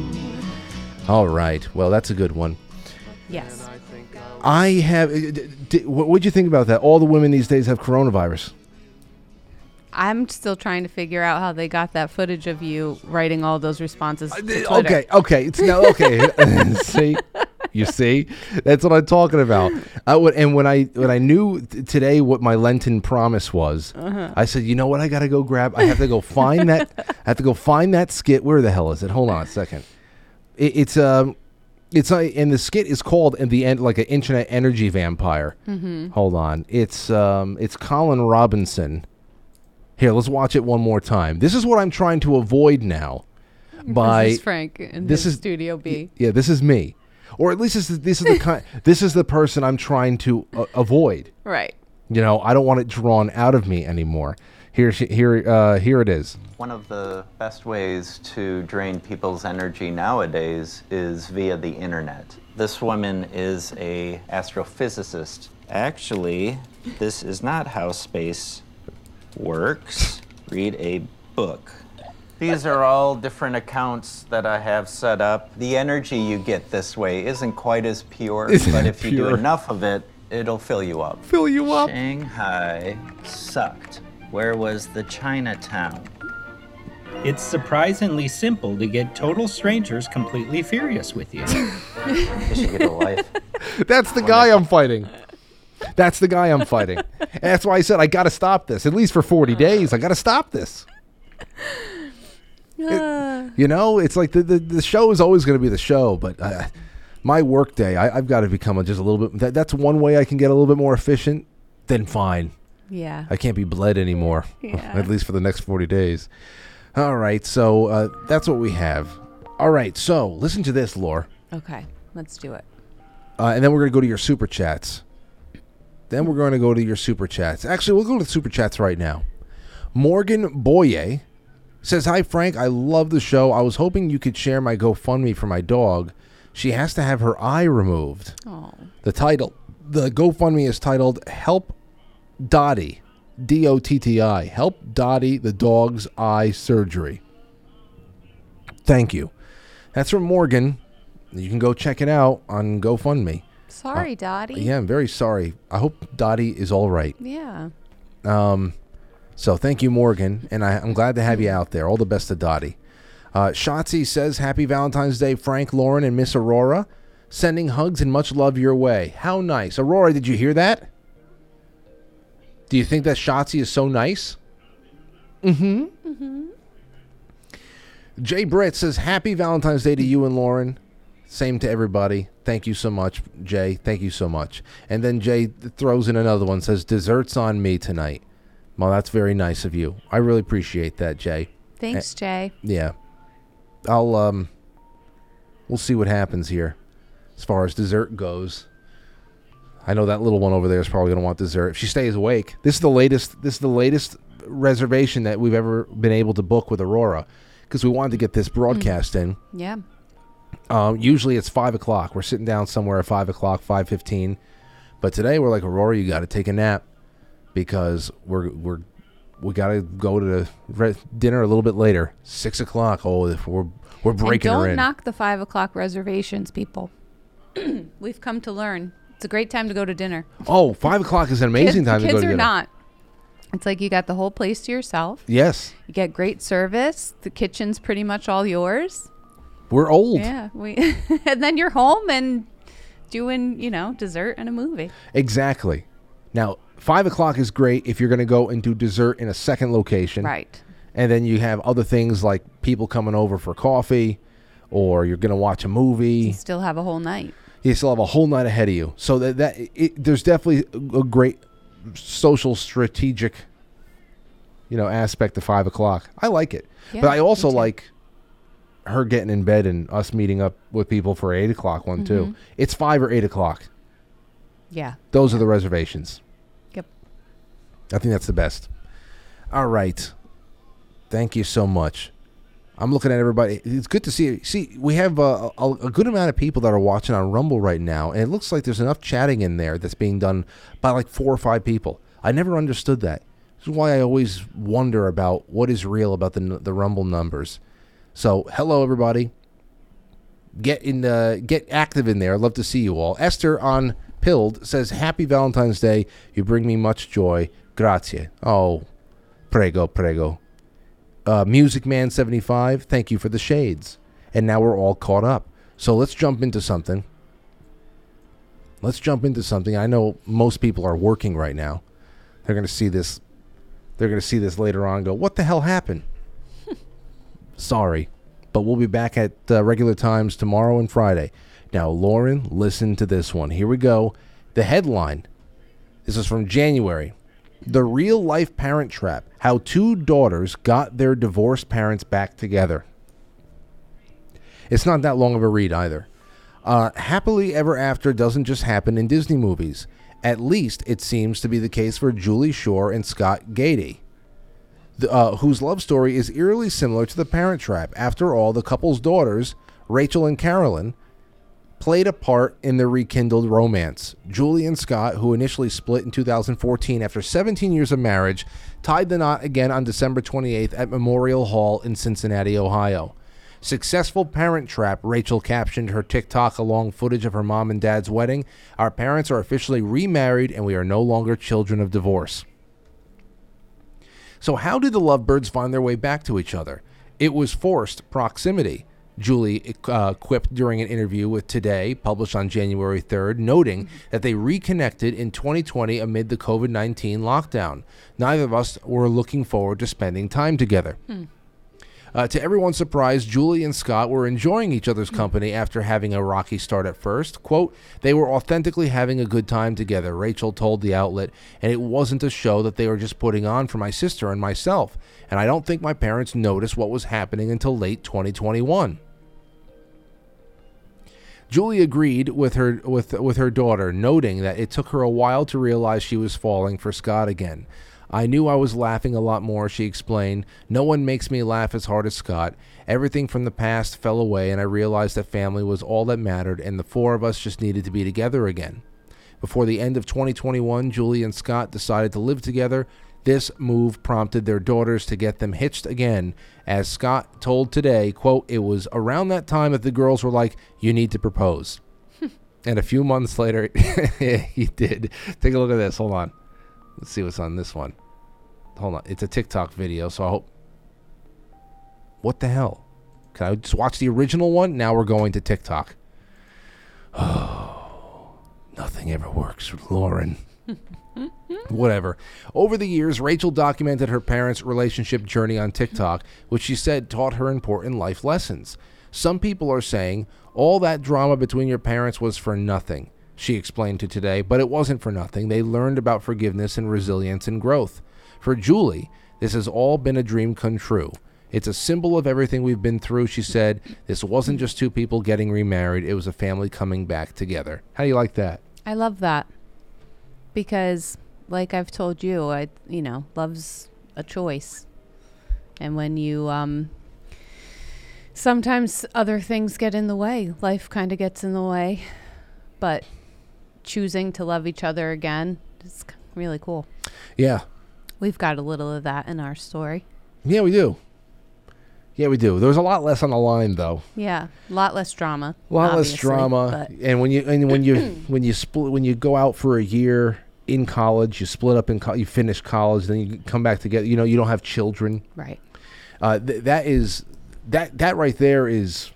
All right. Well, that's a good one. Yes. I have. uh, What would you think about that? All the women these days have coronavirus. I'm still trying to figure out how they got that footage of you writing all those responses. To Twitter. Okay, okay, it's now okay. see, you see, that's what I'm talking about. I would, and when I when I knew t- today what my Lenten promise was, I said, you know what, I gotta go grab. I have to go find that. I have to go find that skit. Where the hell is it? Hold on a second. It, it's um, it's uh, and the skit is called in the end like an internet energy vampire. Mm-hmm. Hold on, it's um, it's Colin Robinson. Here, let's watch it one more time. This is what I'm trying to avoid now. By this is Frank in this his is- Studio B. yeah, this is me, or at least this is this is the kind this is the person I'm trying to uh, avoid. Right. You know, I don't want it drawn out of me anymore. Here, here, uh, here it is. One of the best ways to drain people's energy nowadays is via the internet. This woman is a astrophysicist. Actually, this is not how space works. Read a book. These are all different accounts that I have set up. The energy you get this way isn't quite as pure, Isn't but it if you pure? do enough of it, it'll fill you up. Fill you up. Shanghai sucked. Where was the Chinatown? It's surprisingly simple to get total strangers completely furious with you. You should get a life. That's the guy I'm fighting. That's the guy I'm fighting. And that's why I said I got to stop this. At least for 40 days, I got to stop this. Ah. You know, it's like the the, the show is always going to be the show, but uh, my work day, I, I've got to become a, just a little bit. That, that's one way I can get a little bit more efficient. Then fine, yeah. I can't be bled anymore. Yeah. At least for the next 40 days. All right, so uh, that's what we have. All right, so listen to this, Lore. Okay. Let's do it. Uh, and then we're going to go to your super chats. Then we're going to go to your super chats. Actually, we'll go to the super chats right now. Morgan Boye says, Hi, Frank. I love the show. I was hoping you could share my GoFundMe for my dog. She has to have her eye removed. Oh. The title, the GoFundMe is titled Help Dottie, D O T T I. Help Dottie the dog's eye surgery. Thank you. That's from Morgan. You can go check it out on GoFundMe. Sorry, Dottie. Uh, Yeah, I'm very sorry. I hope Dottie is all right. Yeah. Um, so thank you, Morgan, and I, I'm glad to have you out there. All the best to Dottie. Uh, Shotzi says, "Happy Valentine's Day, Frank, Lauren, and Miss Aurora." Sending hugs and much love your way. How nice. Aurora, did you hear that? Do you think that Shotzi is so nice? Mm-hmm. Mm-hmm. Jay Britt says, Happy Valentine's Day to you and Lauren. Same to everybody. Thank you so much, Jay. Thank you so much. And then Jay throws in another one, says, Desserts on me tonight. Well, that's very nice of you. I really appreciate that, Jay. Thanks, Jay. Yeah. I'll um we'll see what happens here as far as dessert goes. I know that little one over there is probably going to want dessert. If she stays awake. This is the latest this is the latest reservation that we've ever been able to book with Aurora because we wanted to get this broadcast in. Yeah. Um, usually it's five o'clock. We're sitting down somewhere at five o'clock, five fifteen. But today we're like Aurora, you got to take a nap because we're we're we got to go to the re- dinner a little bit later, six o'clock. Oh, if we're we're breaking and don't knock the five o'clock reservations, people. We've come to learn. It's a great time to go to dinner. oh, five o'clock is an amazing kids, time to go to dinner. Kids are not. It's like you got the whole place to yourself. Yes, You get great service. The kitchen's pretty much all yours. we're old. Yeah, we and then you're home and doing, you know, dessert and a movie. Exactly. Now, five o'clock is great if you're going to go and do dessert in a second location. Right. And then you have other things like people coming over for coffee, or you're going to watch a movie. You still have a whole night. you still have a whole night ahead of you. So that that it, there's definitely a great social strategic, you know, aspect to five o'clock. I like it, Yeah, but I also like her getting in bed and us meeting up with people for eight o'clock one too. Mhm. It's five or eight o'clock. Yeah. Those are the reservations. I think that's the best. All right. Thank you so much. I'm looking at everybody. It's good to see. See, we have uh, a, a good amount of people that are watching on Rumble right now, and it looks like there's enough chatting in there that's being done by like four or five people. I never understood that. This is why I always wonder about what is real about the the Rumble numbers. So, hello everybody. Get in the get active in there. I'd love to see you all. Esther on Pilled says, "Happy Valentine's Day. You bring me much joy. Grazie. Oh, prego, prego." Uh, Music Man seventy five. Thank you for the shades. And now we're all caught up. So let's jump into something. Let's jump into something. I know most people are working right now. They're going to see this. They're going to see this later on. and Go, what the hell happened? Sorry, but we'll be back at uh, regular times tomorrow and Friday. Now, Lauren, listen to this one. Here we go. The headline. This is from January. The real life parent trap. How two daughters got their divorced parents back together. It's not that long of a read either. Uh, happily ever after doesn't just happen in Disney movies. At least it seems to be the case for Julie Shore and Scott Gady, uh, whose love story is eerily similar to The Parent Trap. After all, the couple's daughters, Rachel and Carolyn, played a part in the rekindled romance. Julie and Scott, who initially split in 2014 after 17 years of marriage, tied the knot again on December 28th at Memorial Hall in Cincinnati, Ohio. Successful parent trap, Rachel captioned her TikTok along footage of her mom and dad's wedding. Our parents are officially remarried and we are no longer children of divorce. So, how did the lovebirds find their way back to each other? It was forced proximity. Julie uh, quipped during an interview with Today, published on January 3rd, noting that they reconnected in 2020 amid the COVID 19 lockdown. Neither of us were looking forward to spending time together. Uh, to everyone's surprise, Julie and Scott were enjoying each other's company after having a rocky start at first. Quote, they were authentically having a good time together, Rachel told the outlet, and it wasn't a show that they were just putting on for my sister and myself. And I don't think my parents noticed what was happening until late 2021. Julie agreed with her with with her daughter, noting that it took her a while to realize she was falling for Scott again. I knew I was laughing a lot more, she explained. No one makes me laugh as hard as Scott. Everything from the past fell away, and I realized that family was all that mattered, and the four of us just needed to be together again. Before the end of 2021, Julie and Scott decided to live together. This move prompted their daughters to get them hitched again. As Scott told today, quote, it was around that time that the girls were like, you need to propose. and a few months later, he did. Take a look at this. Hold on. Let's see what's on this one. Hold on. It's a TikTok video, so I hope. What the hell? Can I just watch the original one? Now we're going to TikTok. Oh, nothing ever works with Lauren. Whatever. Over the years, Rachel documented her parents' relationship journey on TikTok, which she said taught her important life lessons. Some people are saying all that drama between your parents was for nothing, she explained to Today, but it wasn't for nothing. They learned about forgiveness and resilience and growth. For Julie, this has all been a dream come true. It's a symbol of everything we've been through, she said. This wasn't just two people getting remarried, it was a family coming back together. How do you like that? I love that because, like I've told you, I you know love's a choice, and when you um, sometimes other things get in the way, life kind of gets in the way, but choosing to love each other again is really cool. Yeah. We've got a little of that in our story. Yeah, we do. Yeah, we do. There was a lot less on the line, though. Yeah, a lot less drama. A lot less drama. And when you and when you when you split when you go out for a year in college, you split up in co- you finish college, then you come back together. You know, you don't have children. Right. Uh, th- that is that that right there is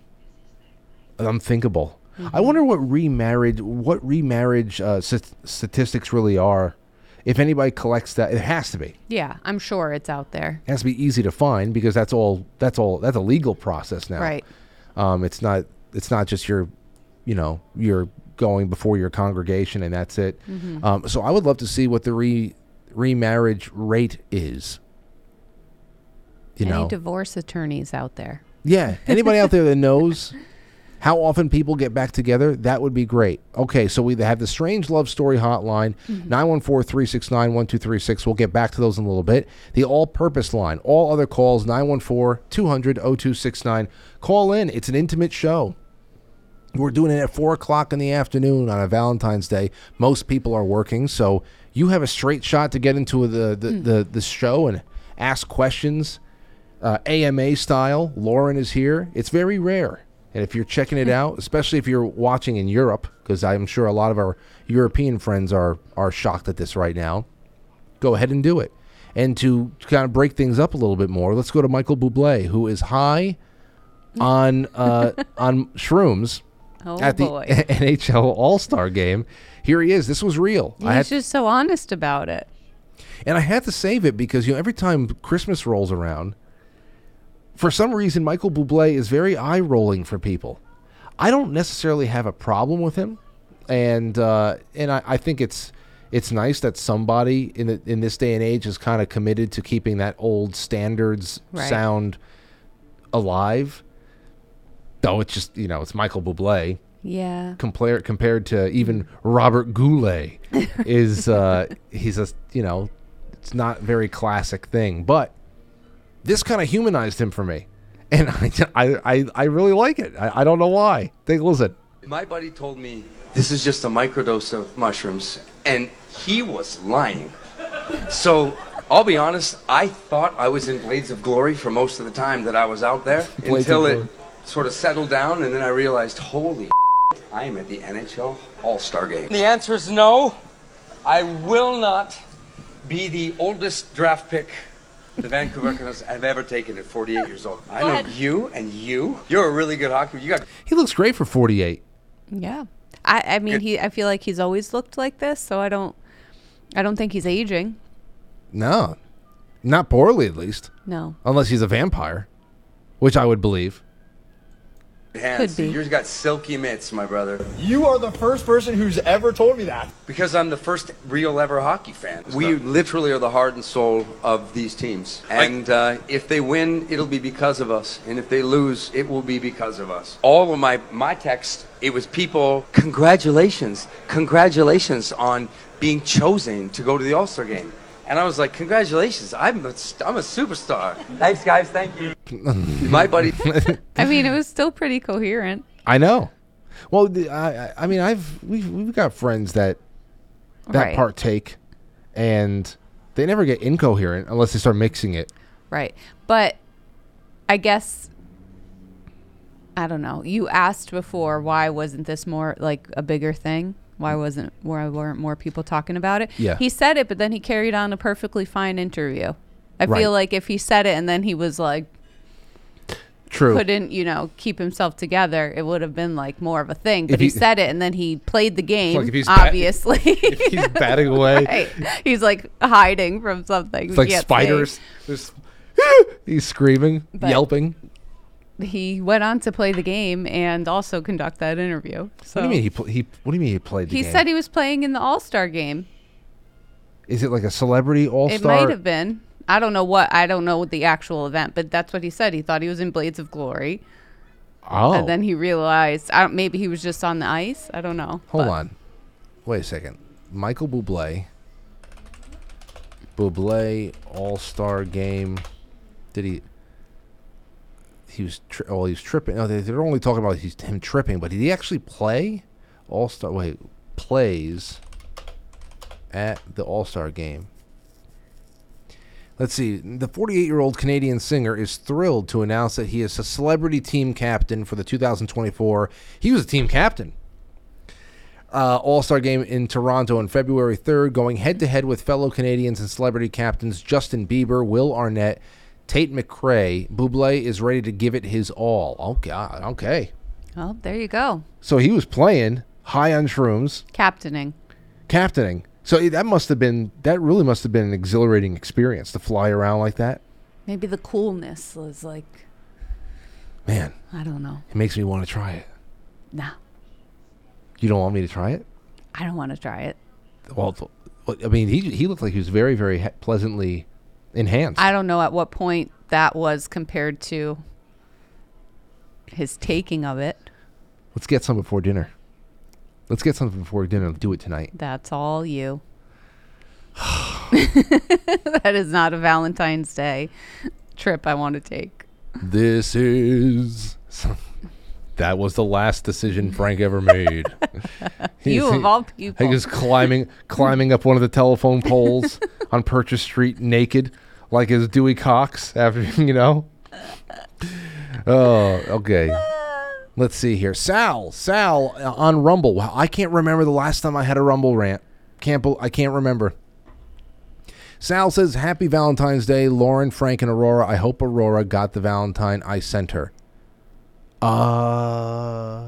unthinkable. I wonder what remarriage what remarriage uh, st- statistics really are. If anybody collects that, it has to be. Yeah, I'm sure it's out there. It has to be easy to find because that's all that's all that's a legal process now. Right. Um, it's not it's not just your, you know, you're going before your congregation and that's it. Mhm. Um, so I would love to see what the re remarriage rate is. You Any know, divorce attorneys out there? yeah. Anybody out there that knows how often people get back together, that would be great. Okay, so we have the Strange Love Story hotline, 914 369 1236. We'll get back to those in a little bit. The all purpose line, all other calls, 914 200 0269. Call in. It's an intimate show. We're doing it at 4 o'clock in the afternoon on a Valentine's Day. Most people are working, so you have a straight shot to get into the, the, the, the show and ask questions uh, AMA style. Lauren is here. It's very rare. And if you're checking it out, especially if you're watching in Europe, because I'm sure a lot of our European friends are are shocked at this right now, go ahead and do it. And to kind of break things up a little bit more, let's go to Michael Bublé, who is high on uh, on shrooms Oh, at the boy. NHL All Star game. Here he is. This was real. He's had, just so honest about it. and I had to save it because you know every time Christmas rolls around, for some reason Michael Bublé is very eye rolling for people. I don't necessarily have a problem with him, and uh, and I, I think it's it's nice that somebody in the, in this day and age is kind of committed to keeping that old standards Right. sound alive. Though it's just you know it's Michael Bublé Yeah. compared compared to even Robert Goulet is uh, he's a you know it's not very classic thing, but this kind of humanized him for me, and I I, I, I really like it. I, I don't know why. Take a listen. My buddy told me this is just a microdose of mushrooms, and he was lying. So I'll be honest, I thought I was in Blades of Glory for most of the time that I was out there Blades until it Glory. Sort of settled down, and then I realized, holy, I am at the NHL All Star game. The answer is no. I will not be the oldest draft pick the Vancouver Canucks have ever taken at 48 years old. I know you and you. You're a really good hockey. You got He looks great for 48. Yeah. I, I mean he I feel like he's always looked like this, so I don't I don't think he's aging. No, not poorly at least. No. unless he's a vampire, which I would believe. Hands. Could be. Yours got silky mitts, my brother. You are the first person who's ever told me that. Because I'm the first real ever hockey fan. We literally are the heart and soul of these teams. And uh, if they win, it'll be because of us. And if they lose, it will be because of us. All of my, my text, it was people, congratulations, congratulations on being chosen to go to the All Star game. And I was like, congratulations, I'm a, I'm a superstar. Thanks, guys, thank you. my buddy. I mean it was still pretty coherent. I know. Well, the, I, I- I mean, I've we've we've got friends that that Right. partake, and they never get incoherent unless they start mixing it. Right. But I guess I don't know. You asked before why wasn't this more like a bigger thing? Why wasn't why weren't more people talking about it? Yeah. He said it, but then he carried on a perfectly fine interview. I Right. feel like if he said it and then he was like True. couldn't, you know, keep himself together, it would have been like more of a thing. But he, he- said it, and then he played the game. Like if he's bat- obviously, he's batting away. Right. He's like hiding from something. It's like spiders. There's- he's screaming, But- yelping. He went on to play the game and also conduct that interview. So What do you mean he, pl- he What do you mean he played the he game? said he was playing in the All Star game. Is it like a celebrity all Star? It might have been. I don't know what. I don't know what the actual event, but that's what he said. He thought he was in Blades of Glory, Oh, and then he realized. I don't, maybe he was just on the ice. I don't know. hold but- on. Wait a second. Michael Bublé. Bublé All Star Game. Did he? He was. Tri- oh, he was tripping. No, they, they're only talking about he's, him tripping, but did he actually play All Star? Wait, plays at the All Star Game. Let's see. The 48 year old Canadian singer is thrilled to announce that he is a celebrity team captain for the 2024. He was a team captain. Uh, All Star game in Toronto on February 3rd, going head to head with fellow Canadians and celebrity captains Justin Bieber, Will Arnett, Tate McRae. Buble is ready to give it his all. Oh, God. Okay. Well, there you go. So he was playing high on shrooms, Captaining. captaining. So that must have been, that really must have been an exhilarating experience to fly around like that. Maybe the coolness was like, Man, I don't know. it makes me want to try it. Nah, You don't want me to try it? I don't want to try it. Well, I mean, he he looked like he was very, very pleasantly enhanced. I don't know at what point that was compared to his taking of it. Let's get some before dinner. Let's get something before dinner. and Do it tonight. That's all you. that is not a Valentine's Day trip I want to take. This is. That was the last decision Frank ever made. You of all people. He was climbing, climbing up one of the telephone poles on Purchase Street naked, like his Dewey Cox. After you know. Oh, okay. Let's see here. Sal, Sal uh, on Rumble. Wow, I can't remember the last time I had a Rumble rant. Can't bel I can't remember. Sal says, "Happy Valentine's Day, Lauren, Frank, and Aurora. I hope Aurora got the Valentine I sent her." Uh,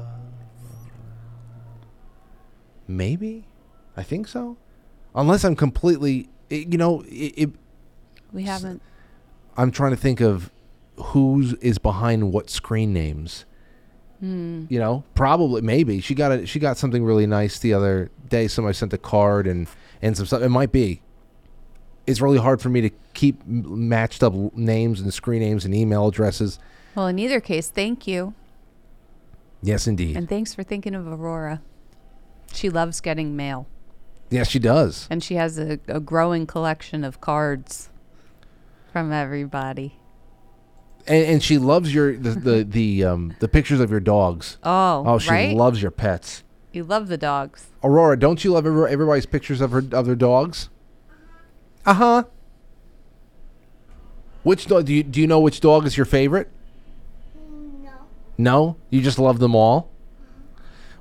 maybe. I think so. Unless I'm completely, it, you know, it, it, We haven't. I'm trying to think of who's is behind what screen names. Hmm. You know, probably maybe she got a she got something really nice the other day. Somebody sent a card and and some stuff. It might be. It's really hard for me to keep matched up names and screen names and email addresses. Well, in either case, thank you. Yes, indeed. And thanks for thinking of Aurora. She loves getting mail. yes, she does. And she has a, a growing collection of cards from everybody. And, and she loves your the the the, um, the pictures of your dogs. Oh, Oh, she right? loves your pets. You love the dogs. Aurora, don't you love every- everybody's pictures of her of their dogs? Uh huh. Which dog do you do you know which dog is your favorite? No. You just love them all.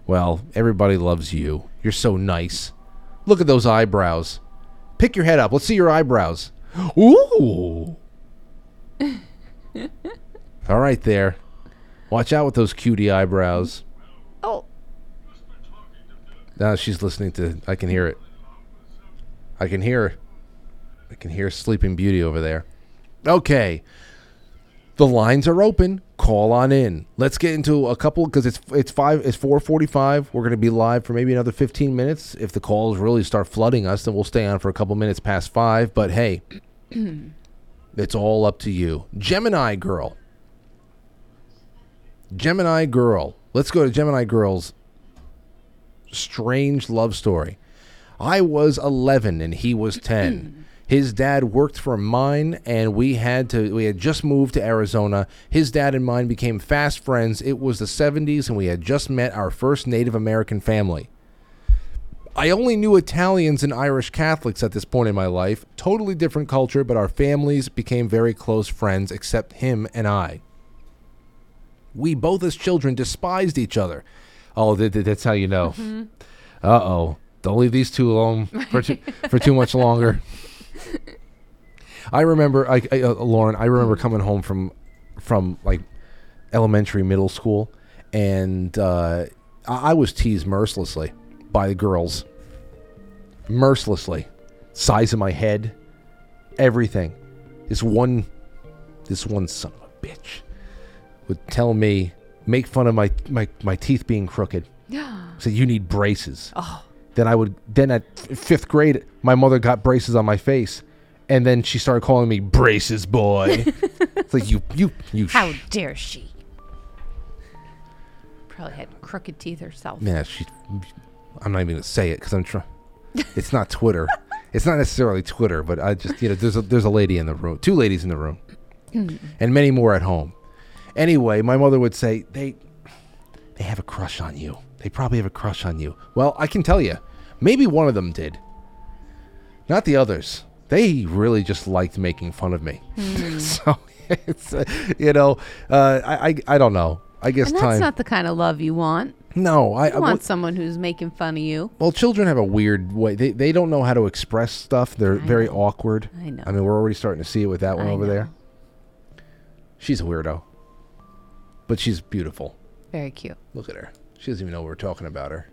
Well, everybody loves you. You're so nice. Look at those eyebrows. Pick your head up. Let's see your eyebrows. Ooh. all right, there. Watch out with those cutie eyebrows. Oh. Now she's listening to. I can hear it. I can hear. her. I can hear Sleeping Beauty over there. Okay, the lines are open. Call on in. Let's get into a couple because it's it's five. It's four forty-five. We're going to be live for maybe another fifteen minutes. If the calls really start flooding us, then we'll stay on for a couple minutes past five. But hey, it's all up to you. Gemini girl. Gemini girl. Let's go to Gemini girl's strange love story. I was 11 and he was 10. His dad worked for mine and we had to we had just moved to Arizona. His dad and mine became fast friends. It was the 70s and we had just met our first Native American family. I only knew Italians and Irish Catholics at this point in my life. Totally different culture, but our families became very close friends except him and I. We both as children despised each other. Oh, th- th- that's how you know. Uh oh. Don't leave these two alone for too, for too much longer. I remember, I, I, uh, Lauren. I remember coming home from from like elementary, middle school, and uh, I I was teased mercilessly by the girls. Mercilessly, size of my head, everything. This one, this one son of a bitch would tell me, make fun of my my, my teeth being crooked. Yeah. Say you need braces. Oh. Then I would. Then at f- fifth grade, my mother got braces on my face, and then she started calling me braces boy. it's like you you you. How sh- dare she? Probably had crooked teeth herself. Yeah, she. I'm not even gonna say it because I'm trying. It's not Twitter. it's not necessarily Twitter, but I just you know there's a there's a lady in the room, two ladies in the room, and many more at home. Anyway, my mother would say they they have a crush on you. They probably have a crush on you. Well, I can tell you, maybe one of them did. Not the others. They really just liked making fun of me. so it's uh, you know uh, I, I I don't know. I guess And that's time. not the kind of love you want. no, I, I want well- someone who's making fun of you. well, children have a weird way. They, they don't know how to express stuff. They're very awkward. I know. I mean, we're already starting to see it with that one I over know. there. She's a weirdo, but she's beautiful. Very cute. Look at her. She doesn't even know we're talking about her.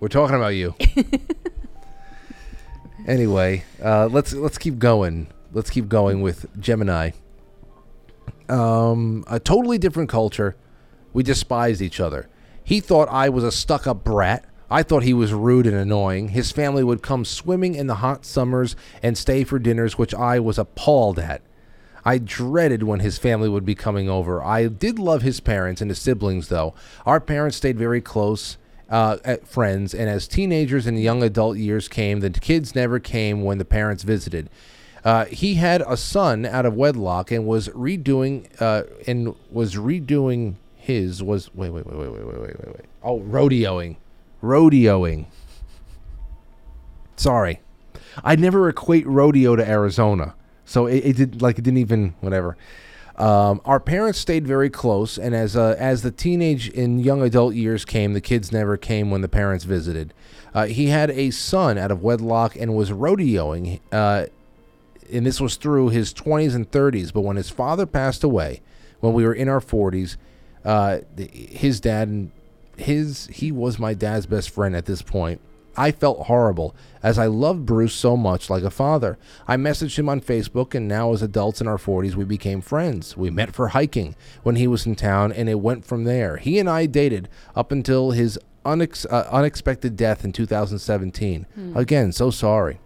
We're talking about you. anyway, uh, let's let's keep going. Let's keep going with Gemini. Um, a totally different culture. We despised each other. He thought I was a stuck-up brat. I thought he was rude and annoying. His family would come swimming in the hot summers and stay for dinners, which I was appalled at. I dreaded when his family would be coming over. I did love his parents and his siblings, though. Our parents stayed very close, uh, at friends, and as teenagers and young adult years came, the kids never came when the parents visited. Uh, he had a son out of wedlock and was redoing uh, and was redoing his was wait wait wait wait wait wait wait wait wait oh rodeoing rodeoing sorry I never equate rodeo to Arizona. So it, it did like it didn't even whatever. Um, our parents stayed very close, and as uh, as the teenage and young adult years came, the kids never came when the parents visited. Uh, he had a son out of wedlock and was rodeoing, uh, and this was through his 20s and 30s. But when his father passed away, when we were in our 40s, uh, his dad and his he was my dad's best friend at this point. I felt horrible as I loved Bruce so much like a father. I messaged him on Facebook, and now as adults in our 40s, we became friends. We met for hiking when he was in town, and it went from there. He and I dated up until his unex- uh, unexpected death in 2017. Hmm. Again, so sorry.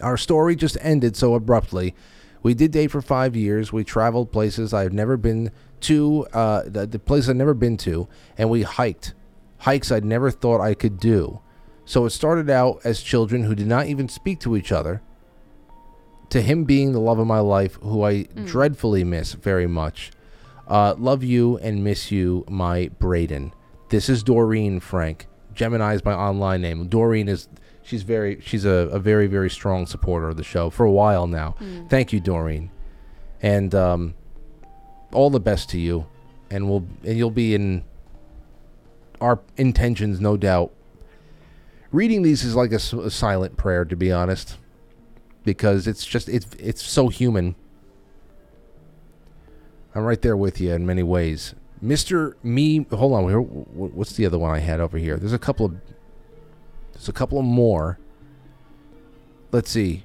Our story just ended so abruptly. We did date for five years. We traveled places I've never been to, uh, the, the places I've never been to, and we hiked. Hikes I'd never thought I could do. So it started out as children who did not even speak to each other, to him being the love of my life, who I dreadfully miss very much. Uh, love you and miss you, my Braden. This is Doreen Frank. Gemini is my online name. Doreen is she's very she's a, a very very strong supporter of the show for a while now. Mm. Thank you, Doreen, and um, all the best to you, and we'll and you'll be in our intentions, no doubt. Reading these is like a silent prayer, to be honest, because it's just it's it's so human. I'm right there with you in many ways. Mr. Me, hold on. What's the other one I had over here? There's a couple of, there's a couple of more. Let's see.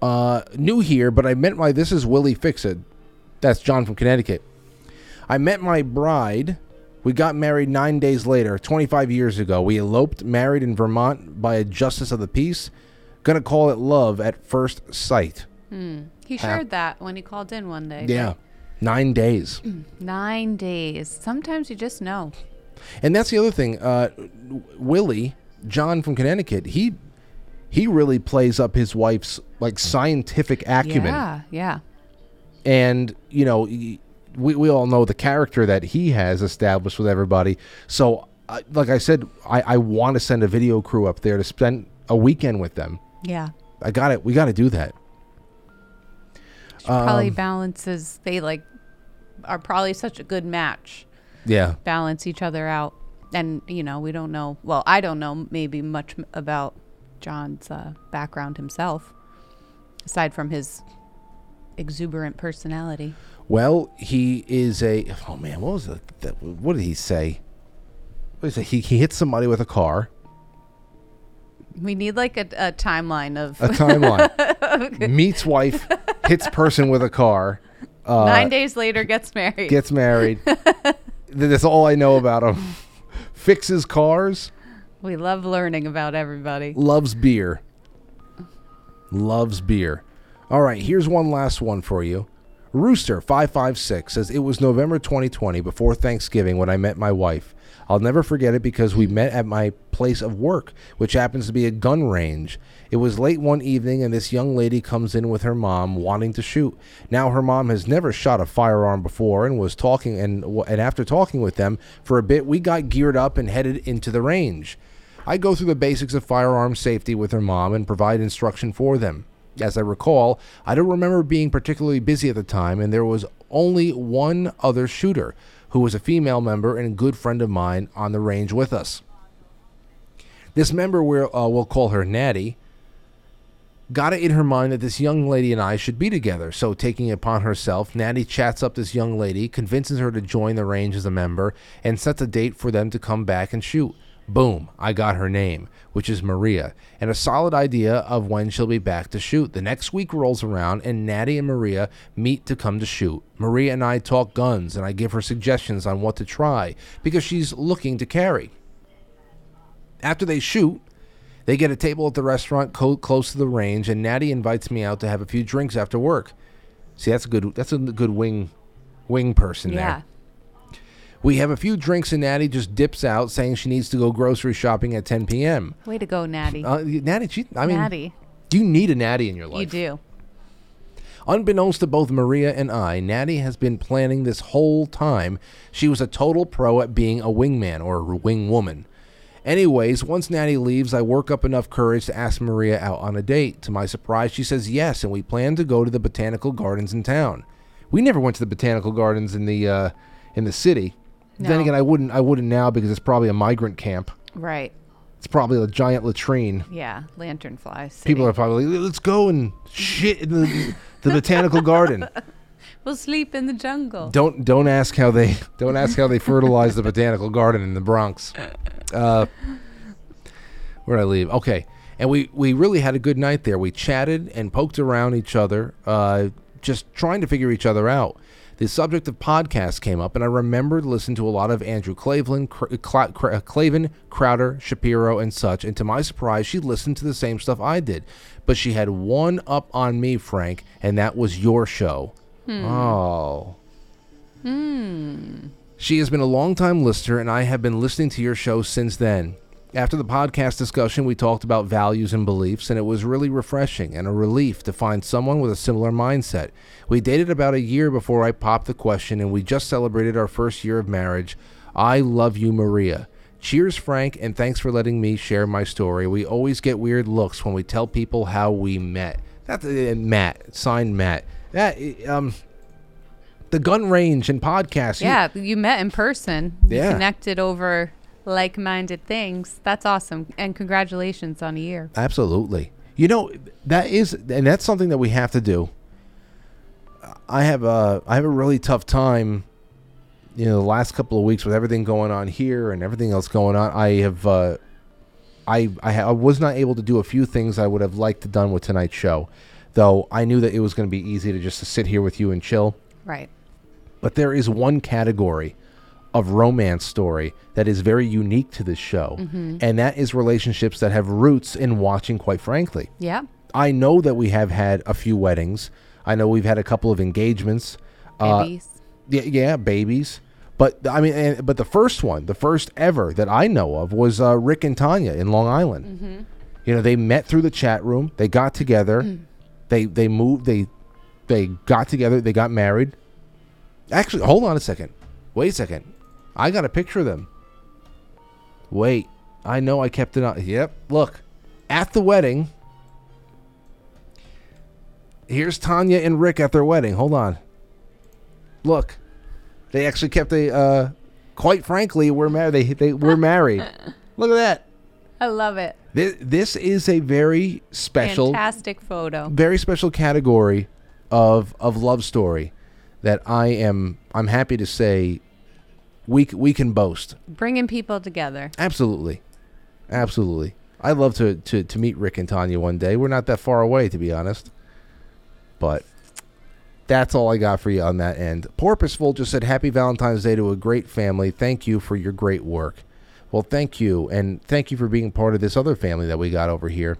Uh, new here, but I met my. This is Willie Fixit. That's John from Connecticut. I met my bride. We got married nine days later, 25 years ago. We eloped, married in Vermont by a justice of the peace. Gonna call it love at first sight. Hmm. He Hap- shared that when he called in one day. Yeah, nine days. Nine days. Sometimes you just know. And that's the other thing. Uh, Willie, John from Connecticut, he he really plays up his wife's like scientific acumen. Yeah, yeah. And you know, y- we we all know the character that he has established with everybody. So, uh, like I said, I I want to send a video crew up there to spend a weekend with them. Yeah. I got it. We got to do that. probably Um, balances they like are probably such a good match. Yeah. Balance each other out. And you know, we don't know. Well, I don't know maybe much about John's uh, background himself aside from his exuberant personality. Well, he is a. Oh man, what was the, that? What did he say? What did he say? He, he hit somebody with a car. We need like a, a timeline of A timeline. Meets wife, hits person with a car. Uh, Nine days later, gets married. Gets married. That's all I know about him. Fixes cars. we love learning about everybody. Loves beer. Loves beer. All right, here's one last one for you. Rooster556 says it was November 2020 before Thanksgiving when I met my wife. I'll never forget it because we met at my place of work, which happens to be a gun range. It was late one evening and this young lady comes in with her mom wanting to shoot. Now her mom has never shot a firearm before and was talking and and after talking with them for a bit we got geared up and headed into the range. I go through the basics of firearm safety with her mom and provide instruction for them. As I recall, I don't remember being particularly busy at the time, and there was only one other shooter, who was a female member and a good friend of mine, on the range with us. This member, we'll, uh, we'll call her Natty, got it in her mind that this young lady and I should be together. So, taking it upon herself, Natty chats up this young lady, convinces her to join the range as a member, and sets a date for them to come back and shoot. Boom, I got her name, which is Maria, and a solid idea of when she'll be back to shoot. The next week rolls around, and Natty and Maria meet to come to shoot. Maria and I talk guns, and I give her suggestions on what to try because she's looking to carry. After they shoot, they get a table at the restaurant co- close to the range, and Natty invites me out to have a few drinks after work. See, that's a good that's a good wing wing person Yeah. there. We have a few drinks, and Natty just dips out, saying she needs to go grocery shopping at 10 p.m. Way to go, Natty. Uh, Natty, she, I mean, Natty. you need a Natty in your life. You do. Unbeknownst to both Maria and I, Natty has been planning this whole time. She was a total pro at being a wingman or a wing woman. Anyways, once Natty leaves, I work up enough courage to ask Maria out on a date. To my surprise, she says yes, and we plan to go to the botanical gardens in town. We never went to the botanical gardens in the uh, in the city. Then again, I wouldn't I wouldn't now because it's probably a migrant camp. Right. It's probably a giant latrine. Yeah. Lanternflies. People are probably like, let's go and shit in the, the botanical garden. We'll sleep in the jungle. Don't don't ask how they don't ask how they fertilize the botanical garden in the Bronx. Uh, where I leave? Okay, and we we really had a good night there. We chatted and poked around each other, uh, just trying to figure each other out. The subject of podcasts came up, and I remembered listening to a lot of Andrew Cleveland, Cr- Cla- uh, Klavan, Crowder, Shapiro, and such. And to my surprise, she listened to the same stuff I did, but she had one up on me, Frank, and that was your show. Hmm. Oh. Hmm. She has been a long-time listener, and I have been listening to your show since then. After the podcast discussion, we talked about values and beliefs, and it was really refreshing and a relief to find someone with a similar mindset. We dated about a year before I popped the question, and we just celebrated our first year of marriage. I love you, Maria. Cheers, Frank, and thanks for letting me share my story. We always get weird looks when we tell people how we met. That's uh, Matt, signed Matt. That uh, um, the gun range and podcast. you- Yeah, you met in person. You Yeah. connected over like-minded things. That's awesome. And congratulations on a year. Absolutely. You know that is, and that's something that we have to do. I have a I have a really tough time. You know, the last couple of weeks with everything going on here and everything else going on, I have uh, I I, ha- I was not able to do a few things I would have liked to done with tonight's show, though I knew that it was going to be easy to just to sit here with you and chill. Right. But there is one category of romance story that is very unique to this show, Mhm. and that is relationships that have roots in watching, quite frankly. Yeah. I know that we have had a few weddings. I know we've had a couple of engagements. Uh, Babies. yeah, yeah, babies. But I mean, and, but the first one, the first ever that I know of, was uh, Rick and Tanya in Long Island. Mhm. You know, they met through the chat room. They got together. they they moved. They they got together. They got married. Actually, hold on a second. Wait a second. I got a picture of them. Wait, I know I kept it on. Yep, look, at the wedding. Here's Tanya and Rick at their wedding. Hold on. Look, they actually kept a. Uh, quite frankly, we're married. They they were married. Look at that. I love it. This, this is a very special, Fantastic photo. very special category of of love story that I am I'm happy to say we we can boast. Bringing people together. Absolutely, absolutely. I'd love to, to to meet Rick and Tanya one day. We're not that far away, to be honest. But that's all I got for you on that end. Porpoiseful just said, "Happy Valentine's Day to a great family. Thank you for your great work." Well, thank you, and thank you for being part of this other family that we got over here.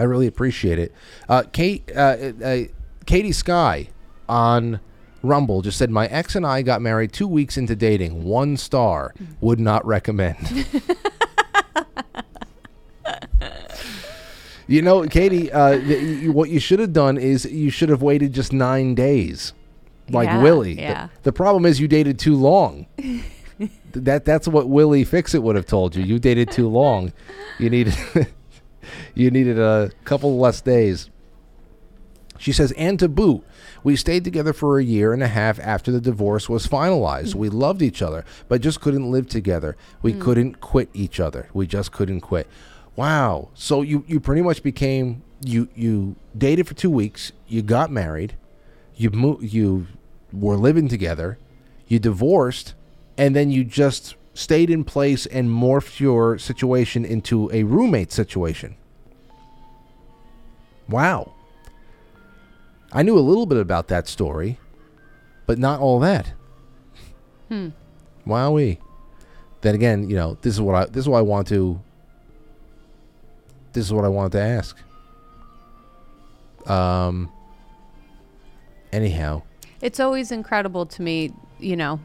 I really appreciate it. Uh, Kate, uh, uh, Katie Sky on Rumble just said, "My ex and I got married two weeks into dating. One star. Would not recommend." you know, Katie, uh, th- you- what you should have done is you should have waited just nine days, like Yeah, Willie. The- yeah. The, problem is you dated too long. Th- that that's what Willie Fix It would have told you. You dated too long. You needed you needed a couple less days. She says, and to boot, we stayed together for a year and a half after the divorce was finalized. We loved each other, but just couldn't live together. We hmm. couldn't quit each other. We just couldn't quit. Wow. So you, you pretty much became you you dated for two weeks. You got married. You mo- you were living together. You divorced, and then you just stayed in place and morphed your situation into a roommate situation. Wow. I knew a little bit about that story, but not all that. Hmm. Wowee. Then again, you know, this is what I this is what I want to this is what I wanted to ask. Um anyhow. It's always incredible to me, you know,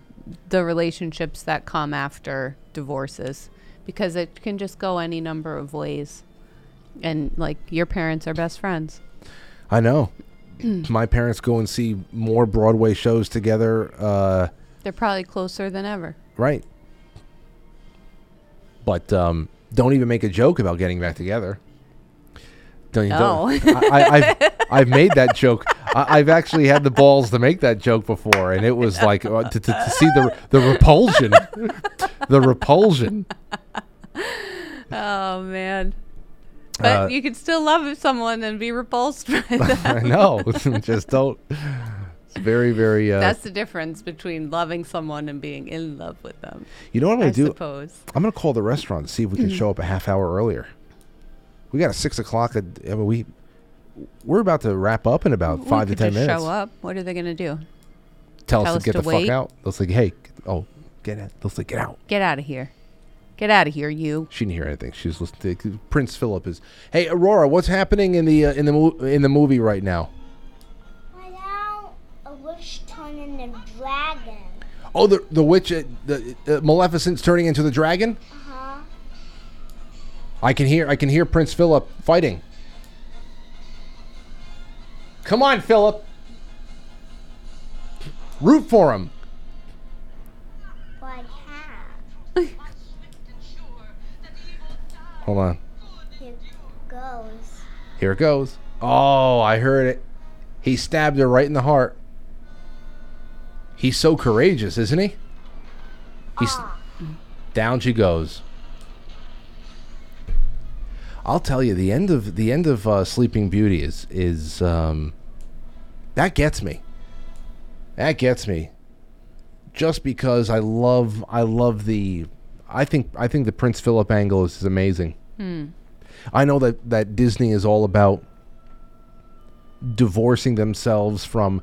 the relationships that come after divorces because it can just go any number of ways. And like your parents are best friends. I know. My parents go and see more Broadway shows together, uh They're probably closer than ever. right. But um don't even make a joke about getting back together. Don't you? don't- No. I, I, I've I've made that joke. I, I've actually had the balls to make that joke before, and it was like uh, to, to, to see the the repulsion, the repulsion. Oh man. But Uh, you can still love someone and be repulsed by I that. know. Just don't. It's very very. Uh, That's the difference between loving someone and being in love with them. you know what I'm gonna do? suppose. I'm gonna call the restaurant to see if we can show up a half hour earlier. We got a six o'clock. I mean, we we're about to wrap up in about We five to ten minutes. Show up. What are they gonna do? Tell, Tell us us to get to the wait? fuck out. They'll say, "Hey, oh, get out." They'll say, "Get out." Get out of here. Get out of here, you. She didn't hear anything. She was listening. To, Prince Philip is. Hey, Aurora, what's happening in the uh, in the mo- in the movie right now? Now a witch turning a dragon. Oh, the the witch, uh, the uh, Maleficent's turning into the dragon. Uh-huh. I can hear I can hear Prince Philip fighting. Come on, Philip. Root for him. Hold on. Here goes. Here it goes. Oh, I heard it. He stabbed her right in the heart. He's so courageous, isn't he? He's down she goes. I'll tell you, the end of the end of uh, Sleeping Beauty is is um, that gets me. That gets me. Just because I love I love the I think I think the Prince Philip angle is is amazing. Hmm. I know that that Disney is all about divorcing themselves from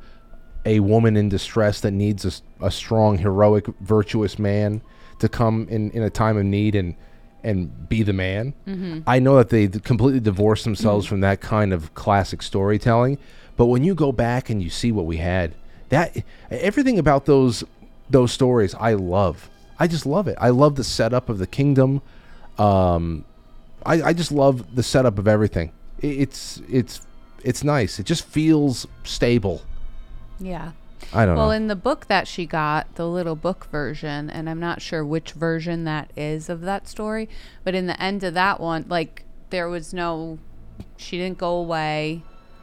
a woman in distress that needs a strong, heroic, virtuous man to come in, in a time of need and and be the man. Mhm. I know that they completely divorced themselves from that kind of classic storytelling, but when you go back and you see what we had, that everything about those those stories I love. I just love it. I love the setup of the kingdom. Um, I, I just love the setup of everything. It's it's it's nice. It just feels stable. Yeah. I don't know. well, know. in the book that she got, the little book version, and I'm not sure which version that is of that story, but in the end of that one, like there was no, she didn't go away.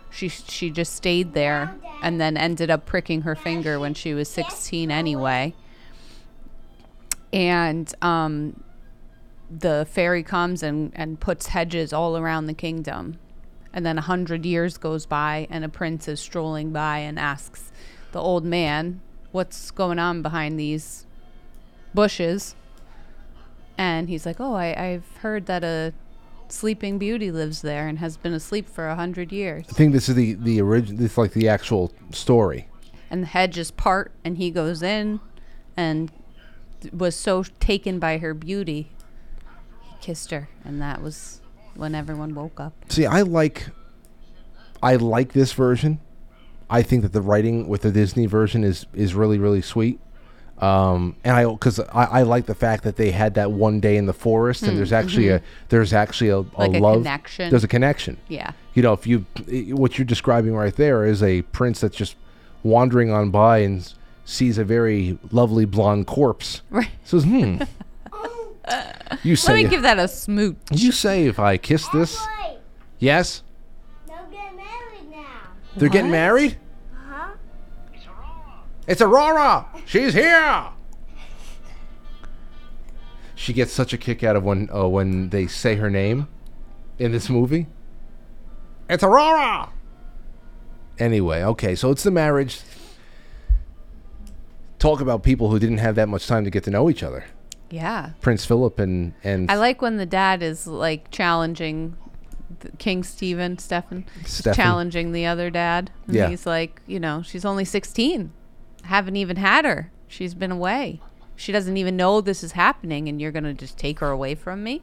She she just stayed there and then ended up pricking her finger when she was 16 anyway. And um, the fairy comes and and puts hedges all around the kingdom, And then a hundred years goes by, and a prince is strolling by and asks the old man, "What's going on behind these bushes?" And he's like, "Oh, I, I've heard that a sleeping beauty lives there and has been asleep for a hundred years." I think this is the the original. This is like the actual story. and the hedges part and he goes in and was so taken by her beauty he kissed her and that was when everyone woke up See, I like, I like this version. I think that the writing with the Disney version is is really really sweet. Um, and I because I, I like the fact that they had that one day in the forest, and Mm, there's actually mhm. a there's actually a, a Like a love connection. There's a connection. Yeah. You know, if you what you're describing right there is a prince that's just wandering on by and sees a very lovely blonde corpse. Right. Says, "Hmm." you say let me give that a smooch you say if I kiss this? Yes. They'll get married now. They're getting married? Huh? It's Aurora. She's here. She gets such a kick out of when uh, when they say her name in this movie. It's Aurora. Anyway, okay, so it's the marriage. Talk about people who didn't have that much time to get to know each other. yeah. Prince Philip and and i like when the dad is like challenging king stephen stephen is challenging the other dad. And Yeah. he's like you know she's only 16 haven't even had her. She's been away. She doesn't even know this is happening and you're gonna just take her away from me?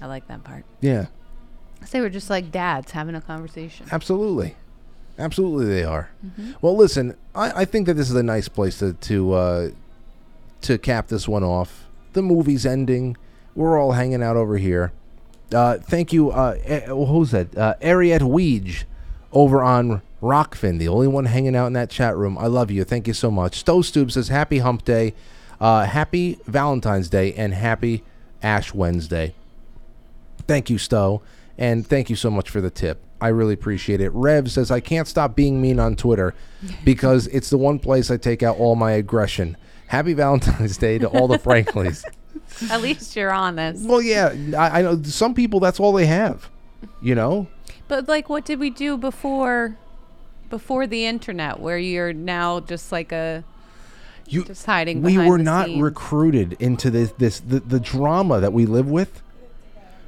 I like that part. Yeah, 'Cause they were just like dads having a conversation. Absolutely, absolutely they are. Well, listen, I, I think that this is a nice place to to uh, to cap this one off. The movie's ending. We're all hanging out over here. Uh, thank you. Uh, eh, who's that? Uh, Ariette Weege over on Rokfin, the only one hanging out in that chat room. I love you. Thank you so much. Stowe Stoop says Happy Hump Day, uh, Happy Valentine's Day, and Happy Ash Wednesday. Thank you, Stowe. And thank you so much for the tip. I really appreciate it. Rev says, I can't stop being mean on Twitter because it's the one place I take out all my aggression. Happy Valentine's Day to all the Franklies. At least you're honest. well, yeah, I, I know some people, that's all they have, you know? But like, what did we do before, before the internet, where you're now just like a, you just hiding. we were not scenes? recruited into this this the, the drama that we live with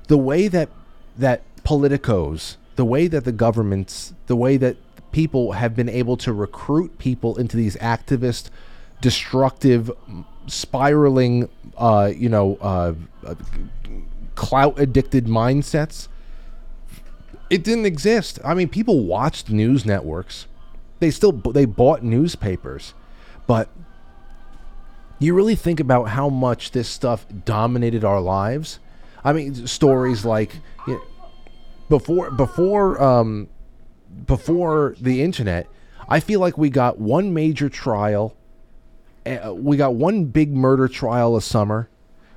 the way that that politicos the way that the governments the way that people have been able to recruit people into these activist destructive spiraling uh you know uh, uh clout addicted mindsets it didn't exist. I mean people watched news networks. They still they bought newspapers. But you really think about how much this stuff dominated our lives. I mean, stories like you know, before before um, before the internet, I feel like we got one major trial. Uh, we got one big murder trial a summer.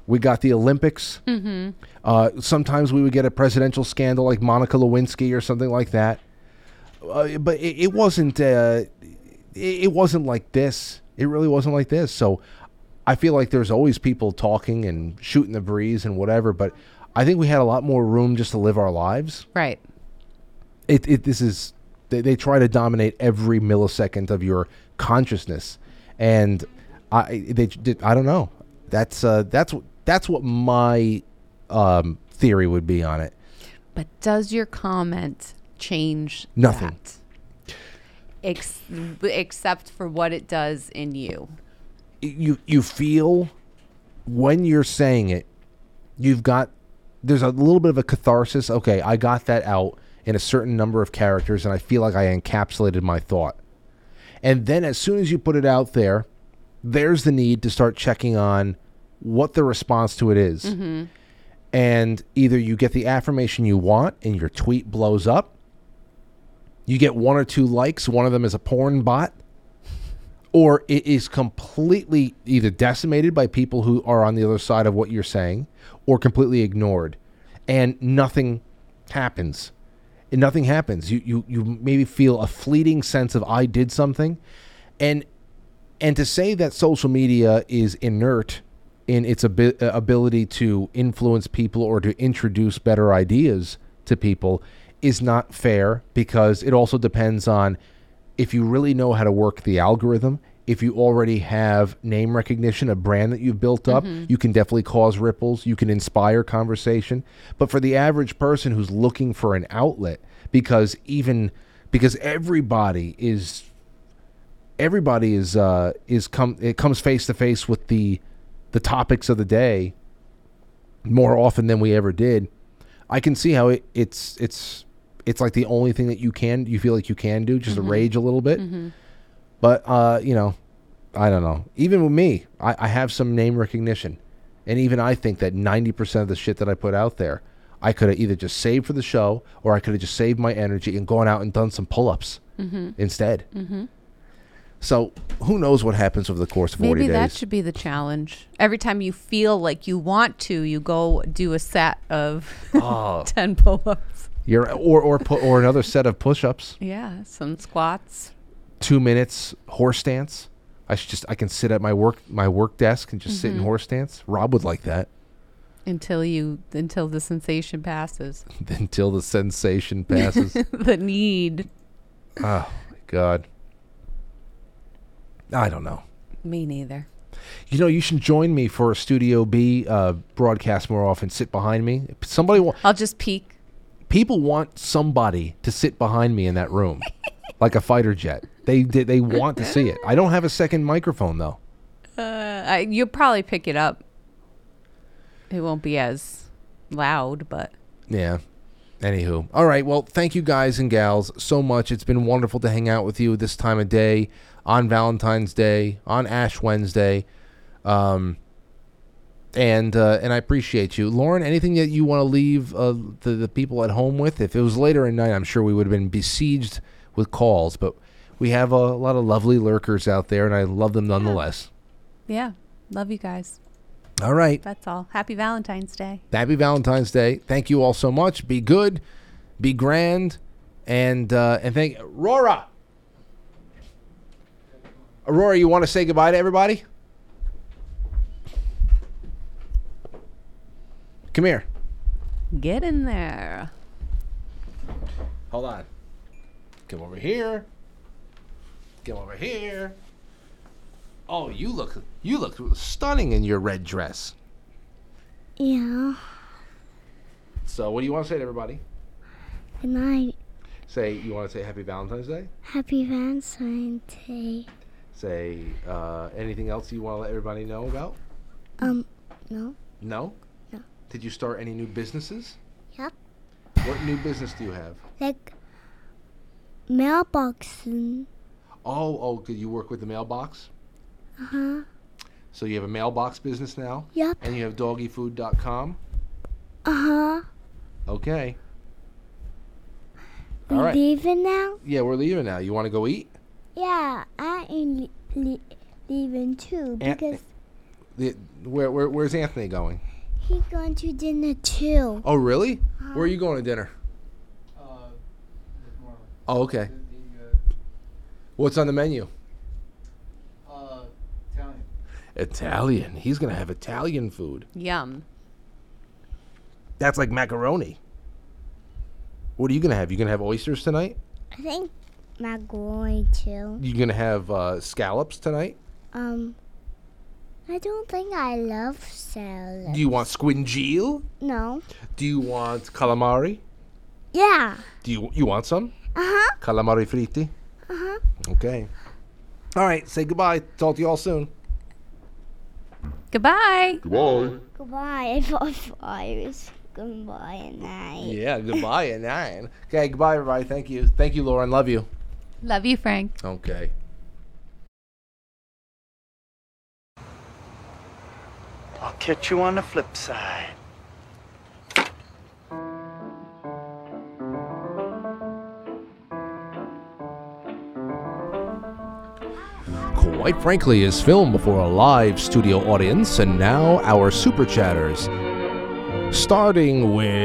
We got the Olympics. Mm-hmm. Uh, sometimes we would get a presidential scandal like Monica Lewinsky or something like that. Uh, but it, it wasn't. Uh, it, it wasn't like this. It really wasn't like this. So I feel like there's always people talking and shooting the breeze and whatever. But I think we had a lot more room just to live our lives. Right. It. it this is. They, they try to dominate every millisecond of your consciousness, and I. They. did I don't know. That's. Uh. That's. what That's what my. Um. Theory would be on it. But does your comment change Nothing. that? Ex- except for what it does in you. you you feel when you're saying it you've got there's a little bit of a catharsis okay i got that out in a certain number of characters and i feel like i encapsulated my thought and then as soon as you put it out there there's the need to start checking on what the response to it is. Mhm. and either you get the affirmation you want and your tweet blows up you get one or two likes one of them is a porn bot or it is completely either decimated by people who are on the other side of what you're saying or completely ignored. And nothing happens. And nothing happens. You you you maybe feel a fleeting sense of i did something. And and to say that social media is inert in its uh, ability to influence people or to introduce better ideas to people is not fair because it also depends on if you really know how to work the algorithm. If you already have name recognition, a brand that you've built up, Mhm. you can definitely cause ripples. You can inspire conversation. But for the average person who's looking for an outlet, because even because everybody is everybody is uh is come it comes face to face with the the topics of the day more often than we ever did i can see how it, it's it's it's like the only thing that you can you feel like you can do just Mhm. rage a little bit Mhm. but uh you know i don't know even with me I, I have some name recognition and even i think that 90% of the shit that i put out there i could have either just saved for the show or i could have just saved my energy and gone out and done some pull-ups Mhm. instead Mhm. so who knows what happens over the course of 40 days. Maybe that should be the challenge. Every time you feel like you want to, you go do a set of Oh. 10 pull ups. You're or or pu- or another set of push-ups. Yeah, some squats. Two minutes horse stance. I should just I can sit at my work my work desk and just sit in Mhm. horse stance. Rob would like that Until you, until the sensation passes. until the sensation passes. the need. oh my god. I don't know. Me neither. You know, you should join me for a Studio B uh, broadcast more often. Sit behind me. Somebody, wa- I'll just peek. People want somebody to sit behind me in that room, like a fighter jet. They they, they want to see it. I don't have a second microphone though. Uh, I, you'll probably pick it up. It won't be as loud, but Yeah. Anywho, all right. Well, thank you guys and gals so much. It's been wonderful to hang out with you this time of day on Valentine's Day, on Ash Wednesday, um, and uh, and I appreciate you, Lauren. Anything that you want to leave uh, the the people at home with? If it was later at night, I'm sure we would have been besieged with calls, but we have a, lot of lovely lurkers out there, and I love them nonetheless. yeah. Love you guys. All right. That's all. Happy Valentine's Day. Happy Valentine's Day. Thank you all so much. Be good, be grand, and uh, and thank Aurora. Aurora, you want to say goodbye to everybody? Come here. Get in there. Hold on. Come over here. Come over here. Oh, you look you look stunning in your red dress. Yeah. So, what do you want to say to everybody? Good night. Say you want to say Happy Valentine's Day. Happy Valentine's Day. Say uh, anything else you want to let everybody know about? Um, no. No. Did you start any new businesses? Yep. What new business do you have? Like mailbox. Uh Oh, oh, could you work with the mailbox? Uh huh. So you have a mailbox business now? Yep. And you have doggyfood.com? Uh huh. Okay. All right. leaving now? Yeah, we're leaving now. You want to go eat? Yeah, I am le- le- leaving too because The, where, where, where's Anthony going? He's going to dinner too. Oh, really? Where are you going to dinner? Oh, okay. What's on the menu? Uh, Italian. Italian. He's going to have Italian food. Yum. That's like macaroni. What are you going to have? You going to have oysters tonight? I think not going to. You going to have uh, scallops tonight? Um, I don't think I love salad. Do you want scungilli? No. Do you want calamari? Yeah. Do you you want some? Uh huh. Calamari fritti? Uh huh. Okay. All right, say goodbye. Talk to you all soon. Goodbye. Goodbye. Goodbye. Five Goodbye and night. Yeah, goodbye at nine. Okay, goodbye, everybody. Thank you. Thank you, Lauren. Love you. Love you, Frank. Okay. I'll catch you on the flip side. Quite frankly is filmed before a live studio audience, and now our super chatters. Starting with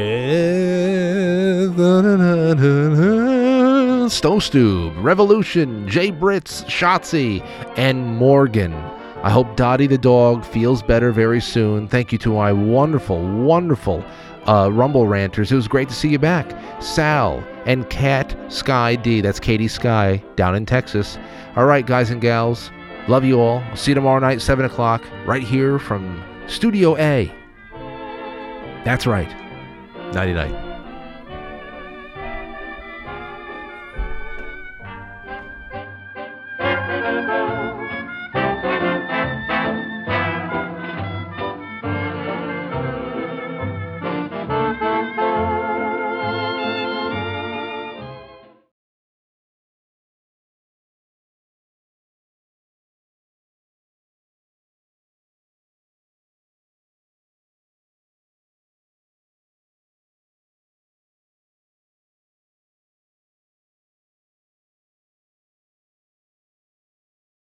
Stove Revolution, Jay Brits, Shotzi, and Morgan. I hope Dottie the dog feels better very soon. Thank you to my wonderful, wonderful uh, Rumble ranters. It was great to see you back. Sal and Cat Sky D. That's Katie Sky down in Texas. All right, guys and gals. Love you all. I'll see you tomorrow night, 7 o'clock, right here from Studio A. That's right. Nighty night.